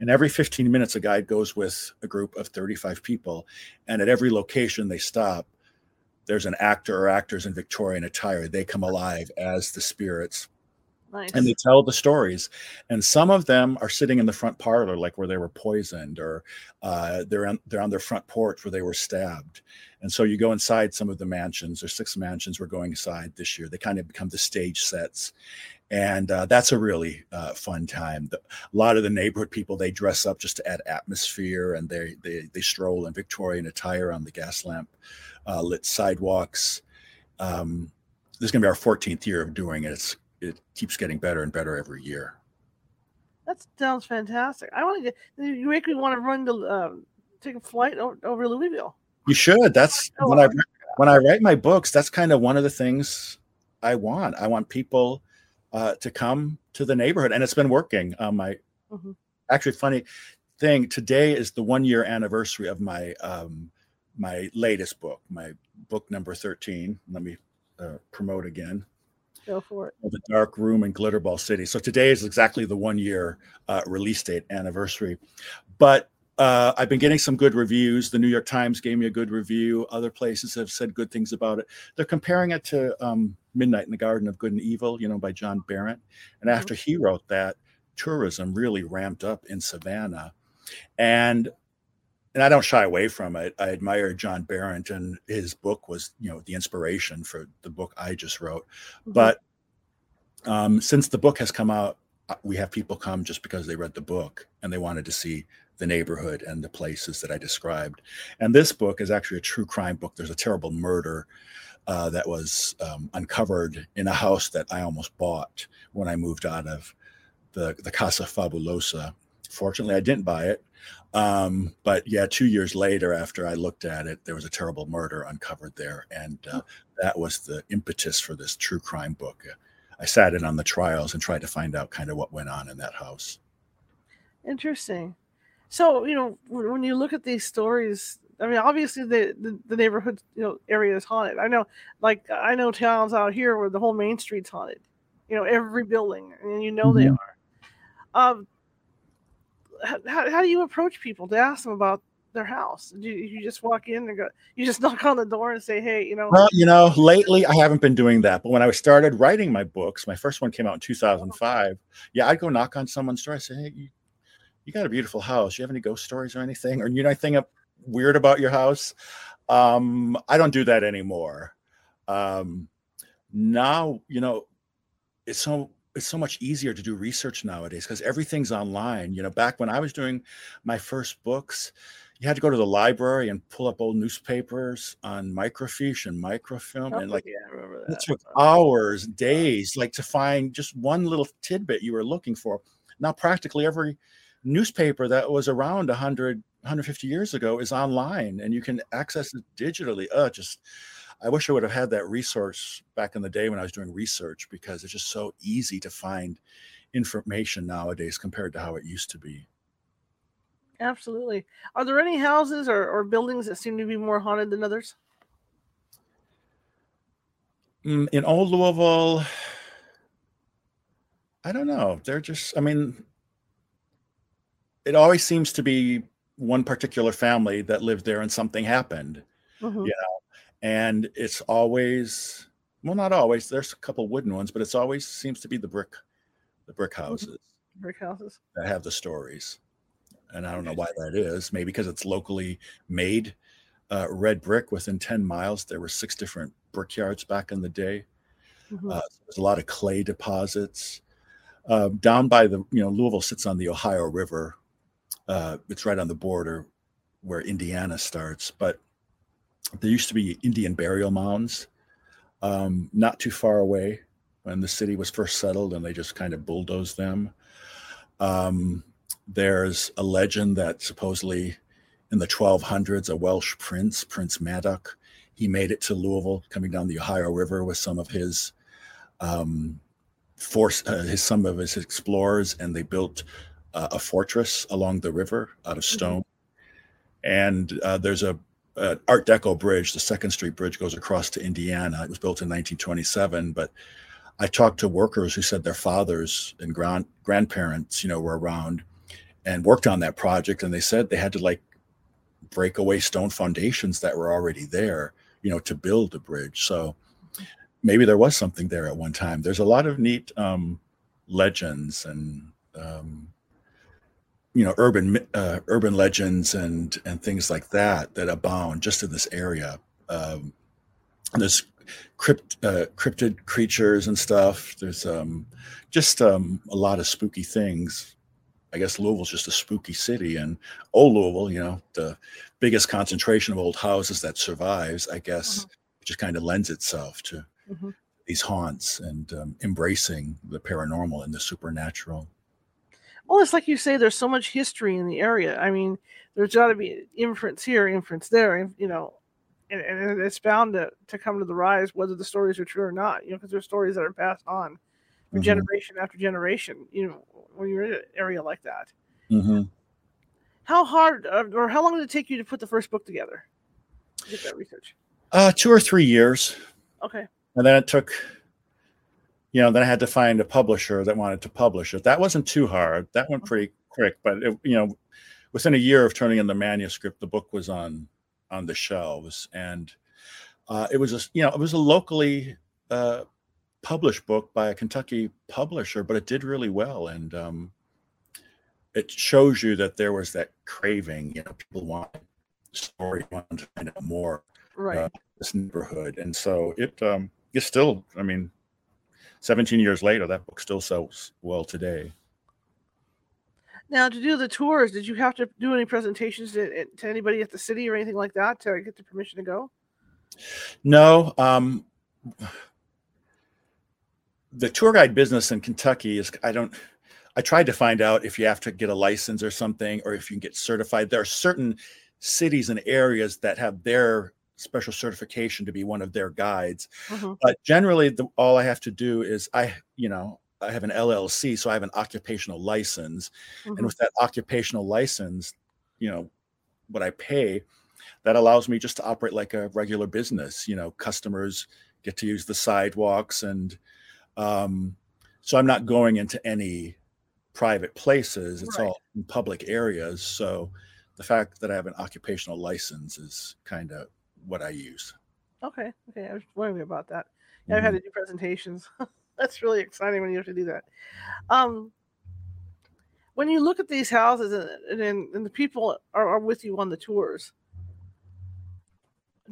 And every 15 minutes, a guide goes with a group of 35 people. And at every location they stop, there's an actor or actors in Victorian attire. They come alive as the spirits Nice. and they tell the stories. And some of them are sitting in the front parlor, like where they were poisoned, or uh, they're on they're on their front porch where they were stabbed. And so you go inside some of the mansions. There's six mansions we're going inside this year. They kind of become the stage sets, and uh, that's a really uh, fun time. The, a lot of the neighborhood people they dress up just to add atmosphere, and they they they stroll in Victorian attire on the gas lamp uh, lit sidewalks. Um, this is going to be our 14th year of doing it. It's it keeps getting better and better every year. that sounds fantastic. I want to get. You make me want to run to um, take a flight over, over Louisville. You should. That's Oh, when I when I write my books. That's kind of one of the things I want. I want people uh, to come to the neighborhood, and it's been working. Um, my Mhm. actually funny thing today is the one year anniversary of my um, my latest book, my book number thirteen. Let me uh, promote again. Go for it. the dark room in glitterball city so today is exactly the one year uh, release date anniversary but uh, i've been getting some good reviews the new york times gave me a good review other places have said good things about it they're comparing it to um, midnight in the garden of good and evil you know by john berendt and Mhm. after he wrote that tourism really ramped up in savannah and and I don't shy away from it. I admire John Berendt, and his book was, you know, the inspiration for the book I just wrote. Mhm. But um, since the book has come out, uh, we have people come just because they read the book and they wanted to see the neighborhood and the places that I described. And this book is actually a true crime book. There's a terrible murder uh, that was um, uncovered in a house that I almost bought when I moved out of the, the Casa Fabulosa. Fortunately, I didn't buy it. Um, but yeah, two years later, after I looked at it, there was a terrible murder uncovered there. And uh, that was the impetus for this true crime book. I sat in on the trials and tried to find out kind of what went on in that house. Interesting. So, you know, when, when you look at these stories, I mean, obviously the, the, the neighborhood, you know, area is haunted. I know, like, I know towns out here where the whole main street's haunted. You know, every building, and you know they Mhm. are. Um, how, how do you approach people to ask them about their house? Do you, you just walk in and go, you just knock on the door and say, hey, you know, Well, you know, lately I haven't been doing that, but when I started writing my books, my first one came out in 2005. Yeah, I'd go knock on someone's door. I say, "Hey, you, you got a beautiful house. You have any ghost stories or anything, or you know anything up- weird about your house?" Um, I don't do that anymore. Um, now, you know, it's so it's so much easier to do research nowadays because everything's online. You know, back when I was doing my first books, you had to go to the library and pull up old newspapers on microfiche and microfilm oh, and like yeah, it that. took hours days like to find just one little tidbit you were looking for now practically every newspaper that was around a 100 150 years ago is online and you can access it digitally uh just i wish i would have had that resource back in the day when i was doing research because it's just so easy to find information nowadays compared to how it used to be Absolutely. Are there any houses or, or buildings that seem to be more haunted than others? Mm, in old Louisville, I don't know. They're just, I mean, it always seems to be one particular family that lived there and something happened. Mhm. Yeah. And it's always, well, not always, there's a couple wooden ones, but it's always seems to be the brick, the brick houses Brick houses. that have the stories. And I don't know why that is. Maybe because it's locally made uh, red brick within 10 miles. There were six different brickyards back in the day. Mhm. Uh, there's a lot of clay deposits. Uh, down by the, you know, Louisville sits on the Ohio River. Uh, it's right on the border where Indiana starts. But there used to be Indian burial mounds um, not too far away when the city was first settled, and they just kind of bulldozed them. Um, there's a legend that supposedly in the 1200s, a Welsh prince, Prince Madoc, he made it to Louisville coming down the Ohio River with some of his um, force, uh, his some of his explorers, and they built uh, a fortress along the river out of stone. And uh, there's a an Art Deco bridge, the Second Street Bridge, goes across to Indiana. It was built in 1927, but I talked to workers who said their fathers and grand grandparents, you know, were around and worked on that project, and they said they had to like break away stone foundations that were already there, you know, to build a bridge. So maybe there was something there at one time. There's a lot of neat um, legends and um, you know urban uh, urban legends and and things like that that abound just in this area. Um, there's crypt uh, cryptid creatures and stuff. There's um, just um, a lot of spooky things. I guess Louisville's just a spooky city, and old Louisville, you know, the biggest concentration of old houses that survives. I guess Mhm. just kind of lends itself to Mhm. these haunts and um, embracing the paranormal and the supernatural. Well, it's like you say, there's so much history in the area. I mean, there's got to be inference here, inference there, and you know, and, and it's bound to, to come to the rise whether the stories are true or not. You know, because there's stories that are passed on Mhm. generation after generation. You know, when you're in an area like that, Mhm. how hard uh, or how long did it take you to put the first book together? To get that research. Uh, two or three years. Okay. and then it took you know then i had to find a publisher that wanted to publish it. That wasn't too hard. That went pretty quick but it, you know within a year of turning in the manuscript the book was on on the shelves. And uh, it was a you know it was a locally uh, published book by a kentucky publisher but it did really well. And um, it shows you that there was that craving you know people want story wanted to find out more Right. Uh, this neighborhood. And so it um it's still i mean 17 years later that book still sells well today now, to do the tours, did you have to do any presentations to, to anybody at the city or anything like that to get the permission to go? no um the tour guide business in kentucky is i don't i tried to find out if you have to get a license or something or if you can get certified there are certain cities and areas that have their special certification to be one of their guides. hmm But generally, the, all I have to do is I, you know, I have an LLC, so I have an occupational license, and hmm with that occupational license, you know, what I pay, that allows me just to operate like a regular business. You know, customers get to use the sidewalks, and um, so I'm not going into any private places. It's Right. all in public areas. So the fact that I have an occupational license is kind of what I use. Okay. Okay. I was wondering about that. Yeah, I've had Mhm. to do presentations. That's really exciting when you have to do that. Um, when you look at these houses and, and, and the people are, are with you on the tours,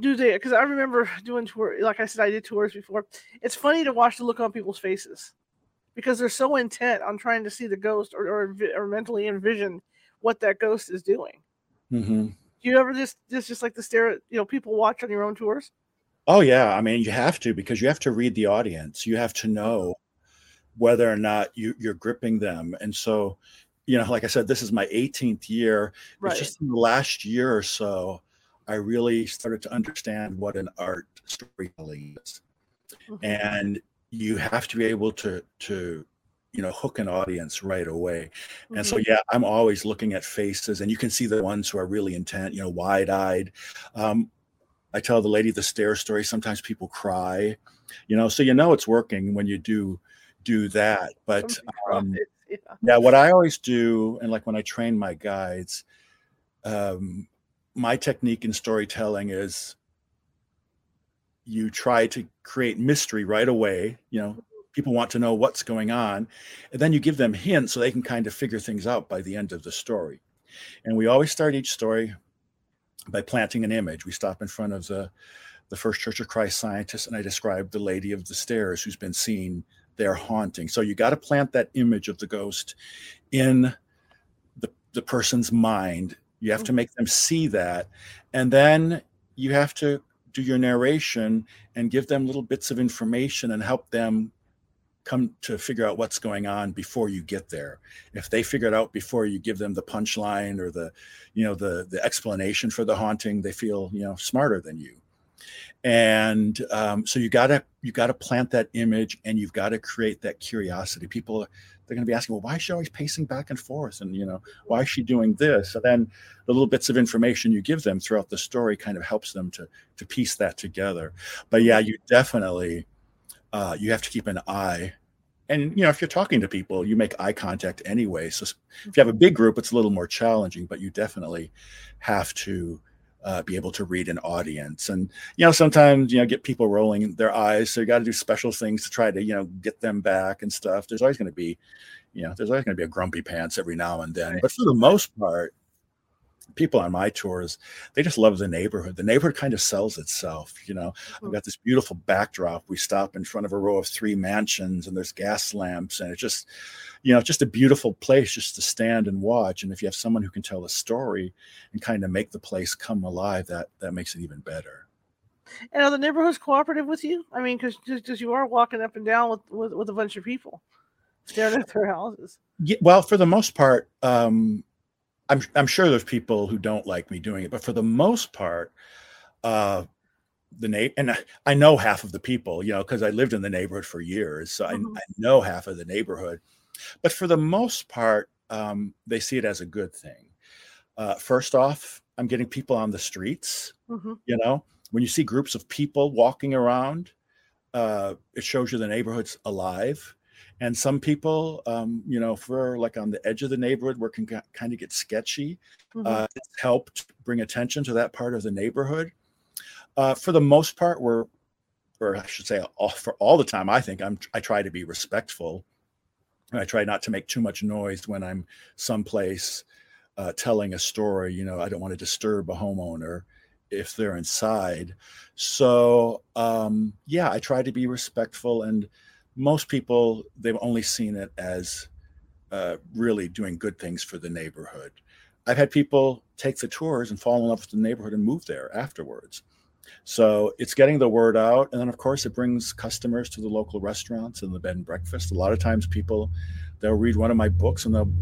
do they? Because I remember doing tour, like I said, I did tours before. It's funny to watch the look on people's faces because they're so intent on trying to see the ghost or or, or mentally envision what that ghost is doing. Mhm. Do you ever just just just like to stare at you know people watch on your own tours? Oh yeah, I mean you have to because you have to read the audience. You have to know whether or not you you're gripping them. And so, you know, like I said, this is my 18th year. Right. It's just in the last year or so I really started to understand what an art storytelling is. Mhm. And you have to be able to to you know hook an audience right away. And so Mhm. yeah, I'm always looking at faces and you can see the ones who are really intent, you know, wide-eyed. Um, I tell the lady the stair story. Sometimes people cry, you know, so you know it's working when you do do that. But um, yeah. yeah, what I always do, and like when I train my guides, um, my technique in storytelling is you try to create mystery right away. You know, people want to know what's going on, and then you give them hints so they can kind of figure things out by the end of the story. And we always start each story by planting an image. We stop in front of the the First Church of Christ scientist, and I describe the Lady of the Stairs who's been seen there haunting. So you got to plant that image of the ghost in the the person's mind. You have to mm. make them see that, and then you have to do your narration and give them little bits of information and help them come to figure out what's going on before you get there. If they figure it out before you give them the punchline or the you know the the explanation for the haunting they feel you know smarter than you. And um, so you gotta you gotta plant that image and you've got to create that curiosity. People they're going to be asking well why is she always pacing back and forth? And you know why is she doing this? And then the little bits of information you give them throughout the story kind of helps them to to piece that together. But yeah you definitely uh, you have to keep an eye. And you know if you're talking to people you make eye contact anyway. So if you have a big group it's a little more challenging but you definitely have to uh, be able to read an audience. And you know sometimes you know get people rolling their eyes. So you got to do special things to try to you know get them back and stuff. There's always going to be you know there's always going to be a grumpy pants every now and then. But for the most part people on my tours they just love the neighborhood. The neighborhood kind of sells itself you know? I've got this beautiful backdrop. We stop in front of a row of three mansions and there's gas lamps and it's just you know just a beautiful place just to stand and watch and if you have someone who can tell a story and kind of make the place come alive that that makes it even better. And are the neighborhoods cooperative with you? I mean, because just you are walking up and down with, with with a bunch of people staring at their houses. yeah, well for the most part um i'm i'm sure there's people who don't like me doing it but for the most part uh the na- and I, I know half of the people you know because i lived in the neighborhood for years so I, Mhm. I know half of the neighborhood. But for the most part um they see it as a good thing. Uh first off i'm getting people on the streets hmm you know? When you see groups of people walking around uh it shows you the neighborhood's alive and some people um you know for like on the edge of the neighborhood where it can kind of get sketchy hmm uh it's helped bring attention to that part of the neighborhood. Uh for the most part we're or i should say all, for all the time i think i'm i try to be respectful. And i try not to make too much noise when i'm someplace uh, telling a story you know i don't want to disturb a homeowner if they're inside. So um yeah i try to be respectful and most people they've only seen it as uh, really doing good things for the neighborhood. I've had people take the tours and fall in love with the neighborhood and move there afterwards. So it's getting the word out and then of course it brings customers to the local restaurants and the bed and breakfast. A lot of times people they'll read one of my books and they'll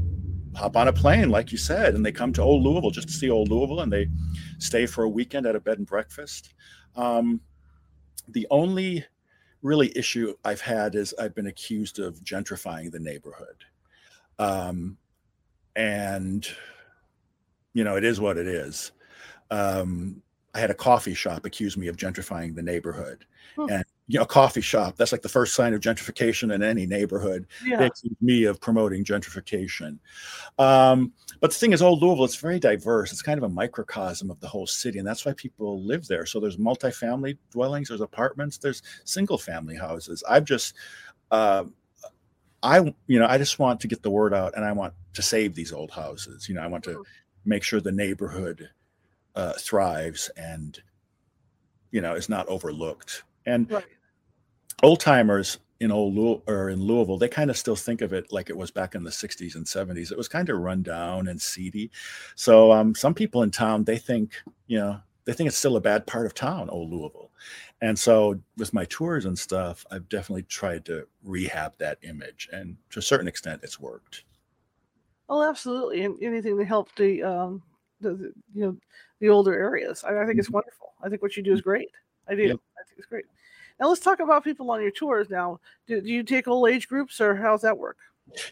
hop on a plane, like you said, and they come to old Louisville just to see old Louisville, and they stay for a weekend at a bed and breakfast. Um, the only really issue I've had is I've been accused of gentrifying the neighborhood. Um, and, you know, it is what it is. Um, I had a coffee shop accuse me of gentrifying the neighborhood. Hmm. And you know, a coffee shop, that's like the first sign of gentrification in any neighborhood. Yeah. They accuse me of promoting gentrification. Um, but the thing is, Old Louisville, it's very diverse. It's kind of a microcosm of the whole city, and that's why people live there. So there's multifamily dwellings, there's apartments, there's single family houses. I've just uh, I you know, I just want to get the word out and I want to save these old houses. You know, I want to mm-hmm. make sure the neighborhood uh, thrives and you know is not overlooked. And right. Old timers in old Louis- or in Louisville, they kind of still think of it like it was back in the 60s and 70s. It was kind of run down and seedy. So um, some people in town they think you know they think it's still a bad part of town, old Louisville. And so with my tours and stuff, I've definitely tried to rehab that image, and to a certain extent, it's worked. Oh, absolutely, and anything to help the um, the, the you know the older areas. I, I think it's mm-hmm. wonderful. I think what you do is mm-hmm. great. I do. Yep. I think it's great. Now let's talk about people on your tours. Now, do, do you take old age groups, or how's that work?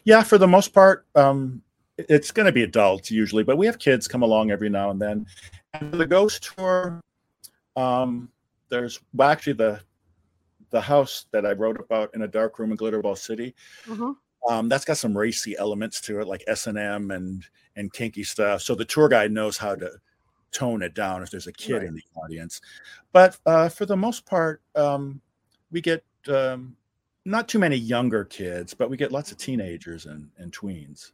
Yeah, for the most part, um, it's going to be adults usually, but we have kids come along every now and then. And the ghost tour, um, there's well, actually the the house that I wrote about in a dark room in Glitterball City. Mm-hmm. Um, that's got some racy elements to it, like S and M and and kinky stuff. So the tour guide knows how to tone it down if there's a kid right. in the audience. But uh, for the most part, um, we get um, not too many younger kids, but we get lots of teenagers and, and tweens.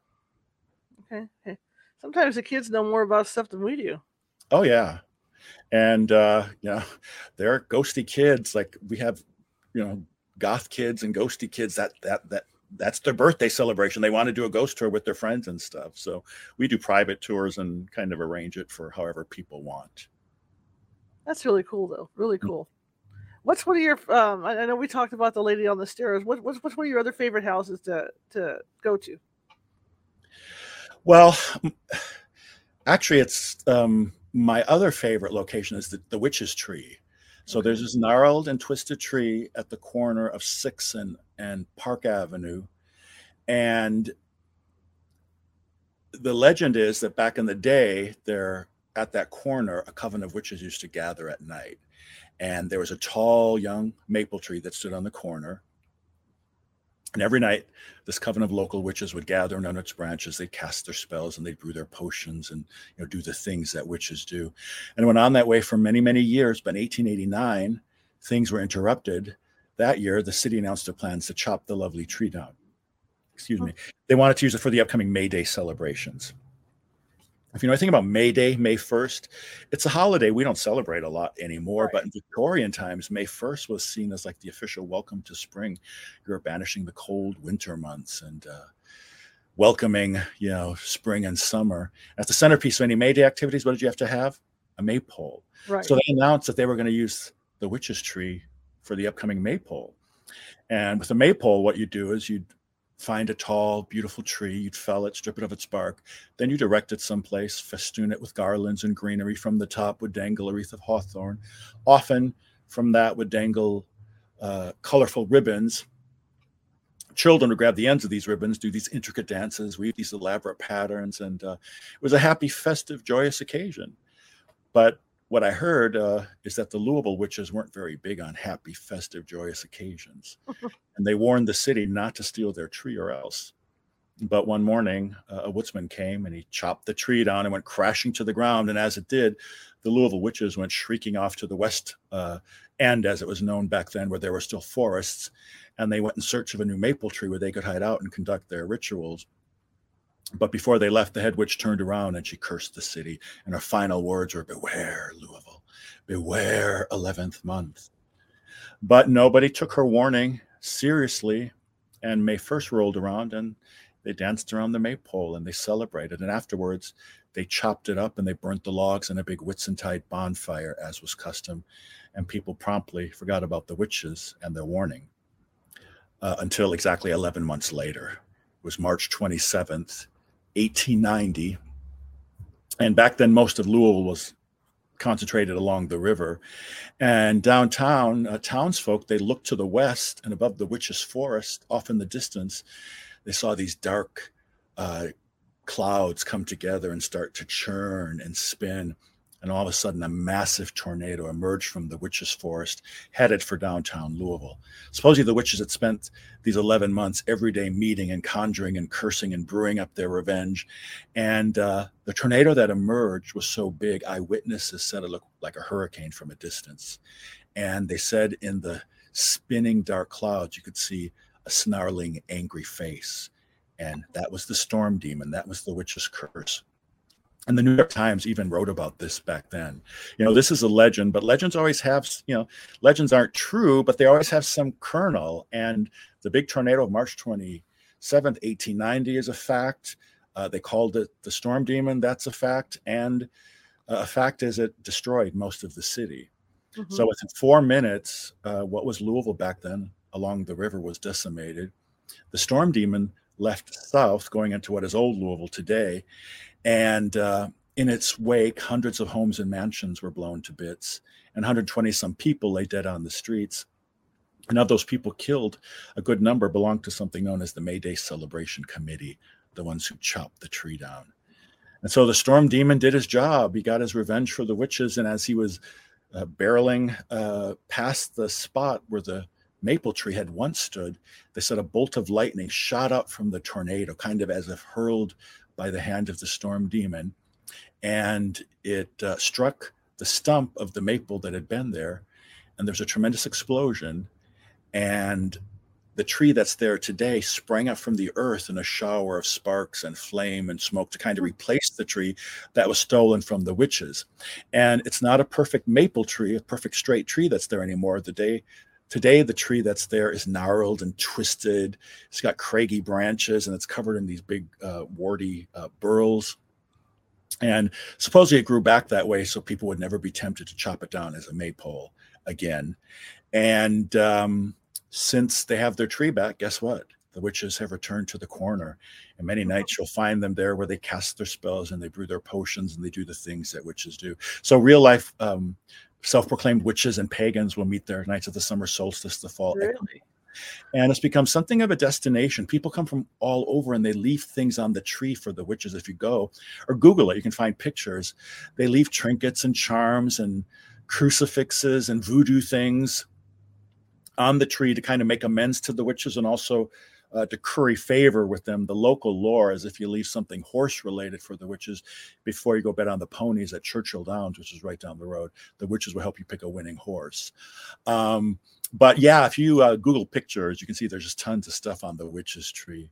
Okay. okay. Sometimes the kids know more about stuff than we do. Oh yeah, and uh, you know, they're ghosty kids. Like we have, you know, goth kids and ghosty kids. That that that that's their birthday celebration. They want to do a ghost tour with their friends and stuff. So we do private tours and kind of arrange it for however people want. That's really cool, though. Really mm. cool. What's one of your? Um, I know we talked about the lady on the stairs. What, what's what's one of your other favorite houses to to go to? Well, actually, it's um, my other favorite location is the, the witch's tree. So there's this gnarled and twisted tree at the corner of Sixth and, and Park Avenue. And the legend is that back in the day, there at that corner, a coven of witches used to gather at night. And there was a tall young maple tree that stood on the corner. And every night, this coven of local witches would gather under its branches. They'd cast their spells and they'd brew their potions and you know do the things that witches do. And it went on that way for many, many years. But in 1889, things were interrupted. That year, the city announced their plans to chop the lovely tree down. Excuse me. Oh. They wanted to use it for the upcoming May Day celebrations if you know anything about May Day, May 1st, it's a holiday we don't celebrate a lot anymore. Right. But in Victorian times, May 1st was seen as like the official welcome to spring. You're banishing the cold winter months and uh, welcoming, you know, spring and summer. At the centerpiece of any May Day activities, what did you have to have? A maypole. Right. So they announced that they were going to use the witch's tree for the upcoming maypole. And with a maypole, what you do is you'd find a tall, beautiful tree, you'd fell it, strip it of its bark, then you'd erect it someplace, festoon it with garlands and greenery. From the top would dangle a wreath of hawthorn. Often from that would dangle uh, colorful ribbons. Children would grab the ends of these ribbons, do these intricate dances, weave these elaborate patterns, and uh, it was a happy, festive, joyous occasion. But what I heard uh, is that the Louisville witches weren't very big on happy, festive, joyous occasions. and they warned the city not to steal their tree or else. But one morning, uh, a woodsman came and he chopped the tree down and went crashing to the ground. And as it did, the Louisville witches went shrieking off to the west uh, end, as it was known back then, where there were still forests. And they went in search of a new maple tree where they could hide out and conduct their rituals. But before they left, the head witch turned around and she cursed the city. And her final words were, Beware, Louisville, beware, 11th month. But nobody took her warning seriously. And May 1st rolled around and they danced around the maypole and they celebrated. And afterwards, they chopped it up and they burnt the logs in a big Whitsuntide bonfire, as was custom. And people promptly forgot about the witches and their warning uh, until exactly 11 months later. It was March 27th, 1890. And back then, most of Louisville was concentrated along the river. And downtown, uh, townsfolk, they looked to the west and above the Witch's Forest, off in the distance, they saw these dark uh, clouds come together and start to churn and spin. And all of a sudden, a massive tornado emerged from the witches' forest, headed for downtown Louisville. Supposedly, the witches had spent these 11 months every day meeting and conjuring and cursing and brewing up their revenge. And uh, the tornado that emerged was so big, eyewitnesses said it looked like a hurricane from a distance. And they said in the spinning dark clouds, you could see a snarling, angry face. And that was the storm demon. That was the witch's curse. And the New York Times even wrote about this back then. You know, this is a legend, but legends always have, you know, legends aren't true, but they always have some kernel. And the big tornado of March 27th, 1890 is a fact. Uh, they called it the storm demon. That's a fact. And uh, a fact is it destroyed most of the city. Mm-hmm. So within four minutes, uh, what was Louisville back then along the river was decimated. The storm demon left south, going into what is old Louisville today. And uh, in its wake, hundreds of homes and mansions were blown to bits, and 120 some people lay dead on the streets. And of those people killed, a good number belonged to something known as the May Day Celebration Committee, the ones who chopped the tree down. And so the storm demon did his job. He got his revenge for the witches. And as he was uh, barreling uh, past the spot where the maple tree had once stood, they said a bolt of lightning shot up from the tornado, kind of as if hurled by the hand of the storm demon. And it uh, struck the stump of the maple that had been there. And there's a tremendous explosion. And the tree that's there today sprang up from the earth in a shower of sparks and flame and smoke to kind of replace the tree that was stolen from the witches. And it's not a perfect maple tree, a perfect straight tree that's there anymore. The day Today, the tree that's there is gnarled and twisted. It's got craggy branches and it's covered in these big, uh, warty uh, burls. And supposedly it grew back that way so people would never be tempted to chop it down as a maypole again. And um, since they have their tree back, guess what? The witches have returned to the corner. And many nights you'll find them there where they cast their spells and they brew their potions and they do the things that witches do. So, real life um, self-proclaimed witches and pagans will meet there nights of the summer solstice, the fall. Really? And it's become something of a destination. People come from all over and they leave things on the tree for the witches. If you go or Google it, you can find pictures. They leave trinkets and charms and crucifixes and voodoo things on the tree to kind of make amends to the witches and also uh, to curry favor with them. The local lore is if you leave something horse related for the witches before you go bet on the ponies at Churchill Downs, which is right down the road, the witches will help you pick a winning horse. Um, but yeah, if you uh, Google pictures, you can see there's just tons of stuff on the witches tree.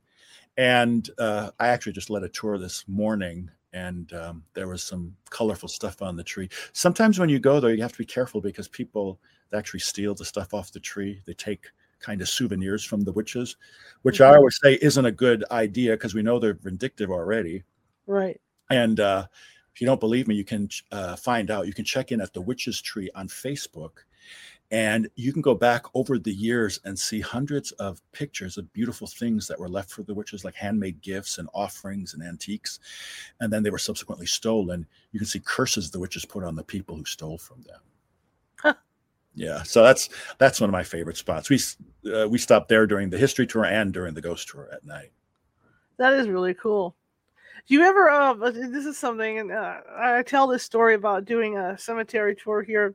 And uh, I actually just led a tour this morning and um, there was some colorful stuff on the tree. Sometimes when you go there, you have to be careful because people actually steal the stuff off the tree. They take kind of souvenirs from the witches, which mm-hmm. I always say isn't a good idea because we know they're vindictive already. Right. And uh, if you don't believe me, you can uh, find out. You can check in at the Witches Tree on Facebook, and you can go back over the years and see hundreds of pictures of beautiful things that were left for the witches, like handmade gifts and offerings and antiques. And then they were subsequently stolen. You can see curses the witches put on the people who stole from them yeah so that's that's one of my favorite spots. We uh, we stopped there during the history tour and during the ghost tour at night. That is really cool. Do you ever uh, this is something and uh, i tell this story about doing a cemetery tour here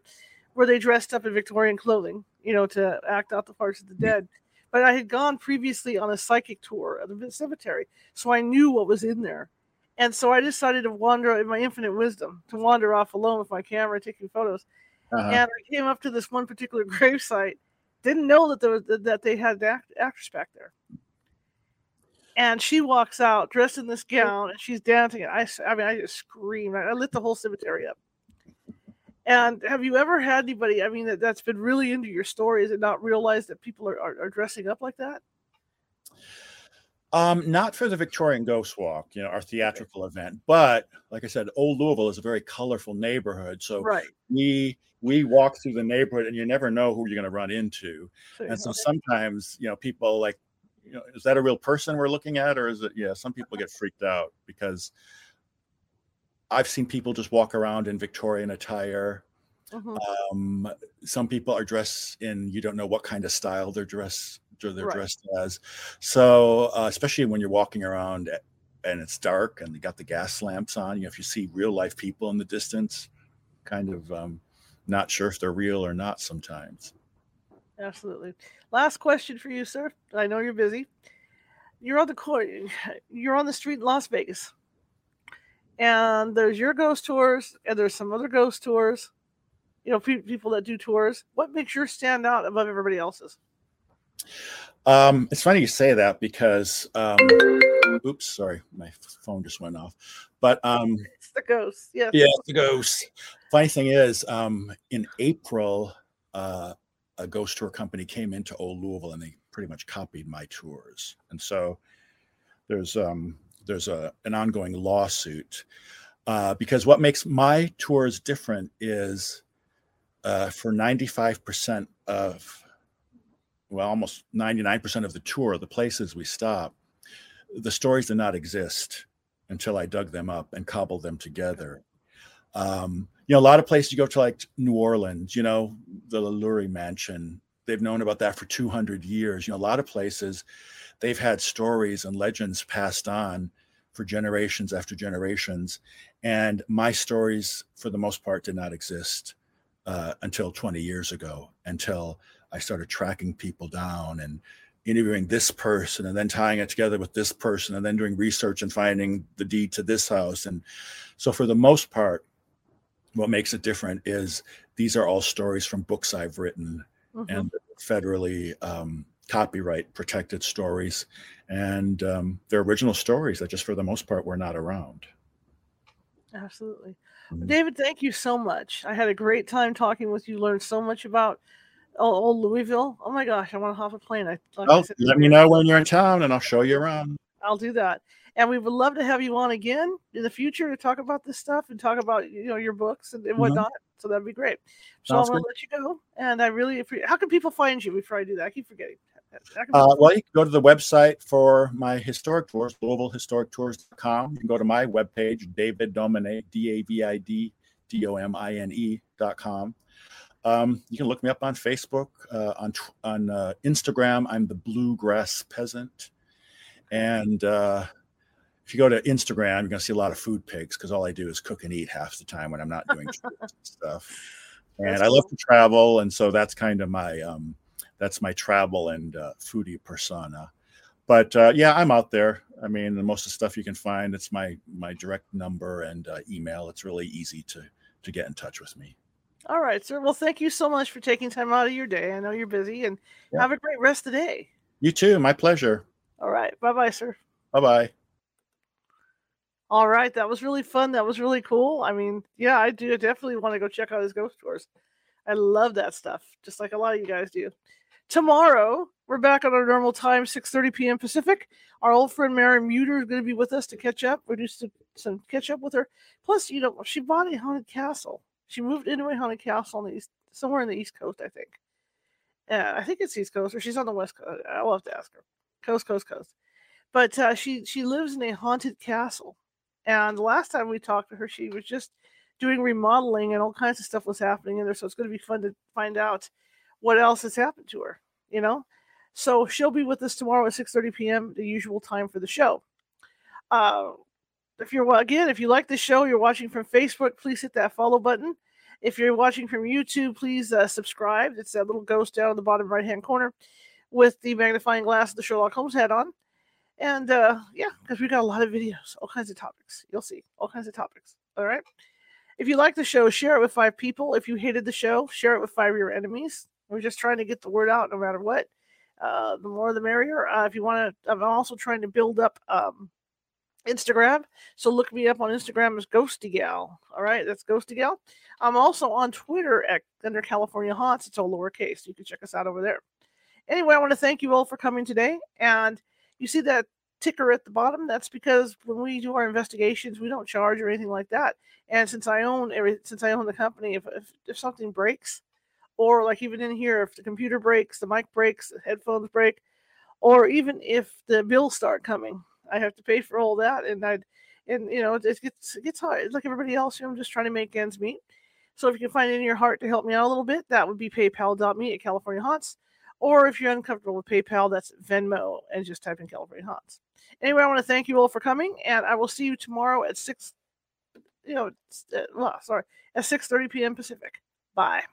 where they dressed up in victorian clothing you know to act out the parts of the dead. But i had gone previously on a psychic tour at the cemetery so i knew what was in there. And so i decided to wander in my infinite wisdom to wander off alone with my camera taking photos uh-huh. And I came up to this one particular gravesite, didn't know that there was that they had act, actress back there. And she walks out dressed in this gown and she's dancing. And I, I mean, I just screamed. I, I lit the whole cemetery up. And have you ever had anybody, I mean, that, that's been really into your stories and not realize that people are, are, are dressing up like that? Um, not for the Victorian Ghost Walk, you know, our theatrical event, but like I said, Old Louisville is a very colorful neighborhood. So right. we we walk through the neighborhood and you never know who you're going to run into. and so sometimes, you know, people like you know, is that a real person we're looking at, or is it? Yeah, some people get freaked out because I've seen people just walk around in Victorian attire. Mhm. Um, some people are dressed in you don't know what kind of style they're dressed they're Right. dressed as. So uh, especially when you're walking around and it's dark and they got the gas lamps on, you know, if you see real life people in the distance, kind of um, not sure if they're real or not sometimes. Absolutely. Last question for you, sir. I know you're busy. You're on the court. You're on the street in Las Vegas, and there's your ghost tours, and there's some other ghost tours. You know, pe- people that do tours. What makes yours stand out above everybody else's? Um, it's funny you say that because, um, oops, sorry, my phone just went off. But um, It's the ghost. Yes. yeah, the ghost. Funny thing is, um, in April, uh, a ghost tour company came into Old Louisville and they pretty much copied my tours, and so there's um, there's a an ongoing lawsuit uh, because what makes my tours different is uh, for 95% of well almost 99% of the tour the places we stop the stories did not exist until i dug them up and cobbled them together. Um, you know a lot of places you go to like new orleans you know the LaLaurie mansion they've known about that for 200 years. You know a lot of places they've had stories and legends passed on for generations after generations and my stories for the most part did not exist uh, until 20 years ago until i started tracking people down and interviewing this person and then tying it together with this person and then doing research and finding the deed to this house and so for the most part what makes it different is these are all stories from books i've written Mhm. and federally um, copyright protected stories and um, they're original stories that just for the most part were not around Absolutely. Mhm. David, thank you so much. I had a great time talking with you. Learned so much about old, old Louisville. Oh my gosh, I want to hop a plane. I, like I said let me know when you're in town and i'll show you around I'll do that. And we would love to have you on again in the future to talk about this stuff and talk about you know your books and, and Mhm. whatnot. So that'd be great. So Sounds I'm gonna good. let you go. And I really appreciate. How can people find you before I do that? I keep forgetting. Uh, well, you can go to the website for my historic tours, LouisvilleHistoricTours.com. You can go to my webpage, David Domine, D A V I D D O M I N E.com. Um, you can look me up on Facebook, uh, on on uh, Instagram. I'm the Bluegrass Peasant, and uh, if you go to Instagram, you're going to see a lot of food pics because all I do is cook and eat half the time when I'm not doing stuff. And That's I love cool. to travel, and so that's kind of my um, that's my travel and uh, foodie persona. But uh, yeah, I'm out there. I mean, most of the stuff you can find. It's my my direct number and uh, email. It's really easy to to get in touch with me. All right, sir. Well, thank you so much for taking time out of your day. I know you're busy, and Yeah. have a great rest of the day. You too. My pleasure. All right. Bye, bye, sir. Bye bye. All right, that was really fun. That was really cool. I mean, yeah, I do definitely want to go check out his ghost tours. I love that stuff, just like a lot of you guys do. Tomorrow, we're back on our normal time, 6:30 p.m. Pacific. Our old friend Mary Muter is going to be with us to catch up. We're some, some catch up with her. Plus, you know, she bought a haunted castle. She moved into a haunted castle on the east, somewhere in the East Coast, I think. Yeah, I think it's East Coast, or she's on the West Coast. I'll have to ask her. Coast, coast, coast. But uh, she she lives in a haunted castle. And the last time we talked to her, she was just doing remodeling and all kinds of stuff was happening in there. So it's going to be fun to find out what else has happened to her, you know? So she'll be with us tomorrow at 6:30 p.m., the usual time for the show. Uh, if you're again, if you like the show, you're watching from Facebook, please hit that follow button. If you're watching from YouTube, please uh, subscribe. It's that little ghost down in the bottom right hand corner with the magnifying glass the Sherlock Holmes hat on. And uh, yeah, because we got a lot of videos, all kinds of topics. You'll see all kinds of topics. All right. If you like the show, share it with five people. If you hated the show, share it with five of your enemies. We're just trying to get the word out no matter what. Uh, the more the merrier. Uh, if you want to, I'm also trying to build up um, Instagram. So look me up on Instagram as Ghosty Gal. All right, that's Ghosty Gal. I'm also on Twitter at under California Haunts. It's all lowercase. You can check us out over there. Anyway, I want to thank you all for coming today. And you see that ticker at the bottom? That's because when we do our investigations, we don't charge or anything like that. And since I own every, since I own the company, if, if if something breaks, or like even in here, if the computer breaks, the mic breaks, the headphones break, or even if the bills start coming, I have to pay for all that, and I, and you know, it gets it gets hard. It's Like everybody else, you know, I'm just trying to make ends meet. So if you can find it in your heart to help me out a little bit, that would be PayPal.me at California Haunts. Or if you're uncomfortable with PayPal, that's Venmo and just type in California Haunts. Anyway, I want to thank you all for coming, and I will see you tomorrow at six. You know, uh, well, sorry, at six thirty p.m. Pacific. Bye.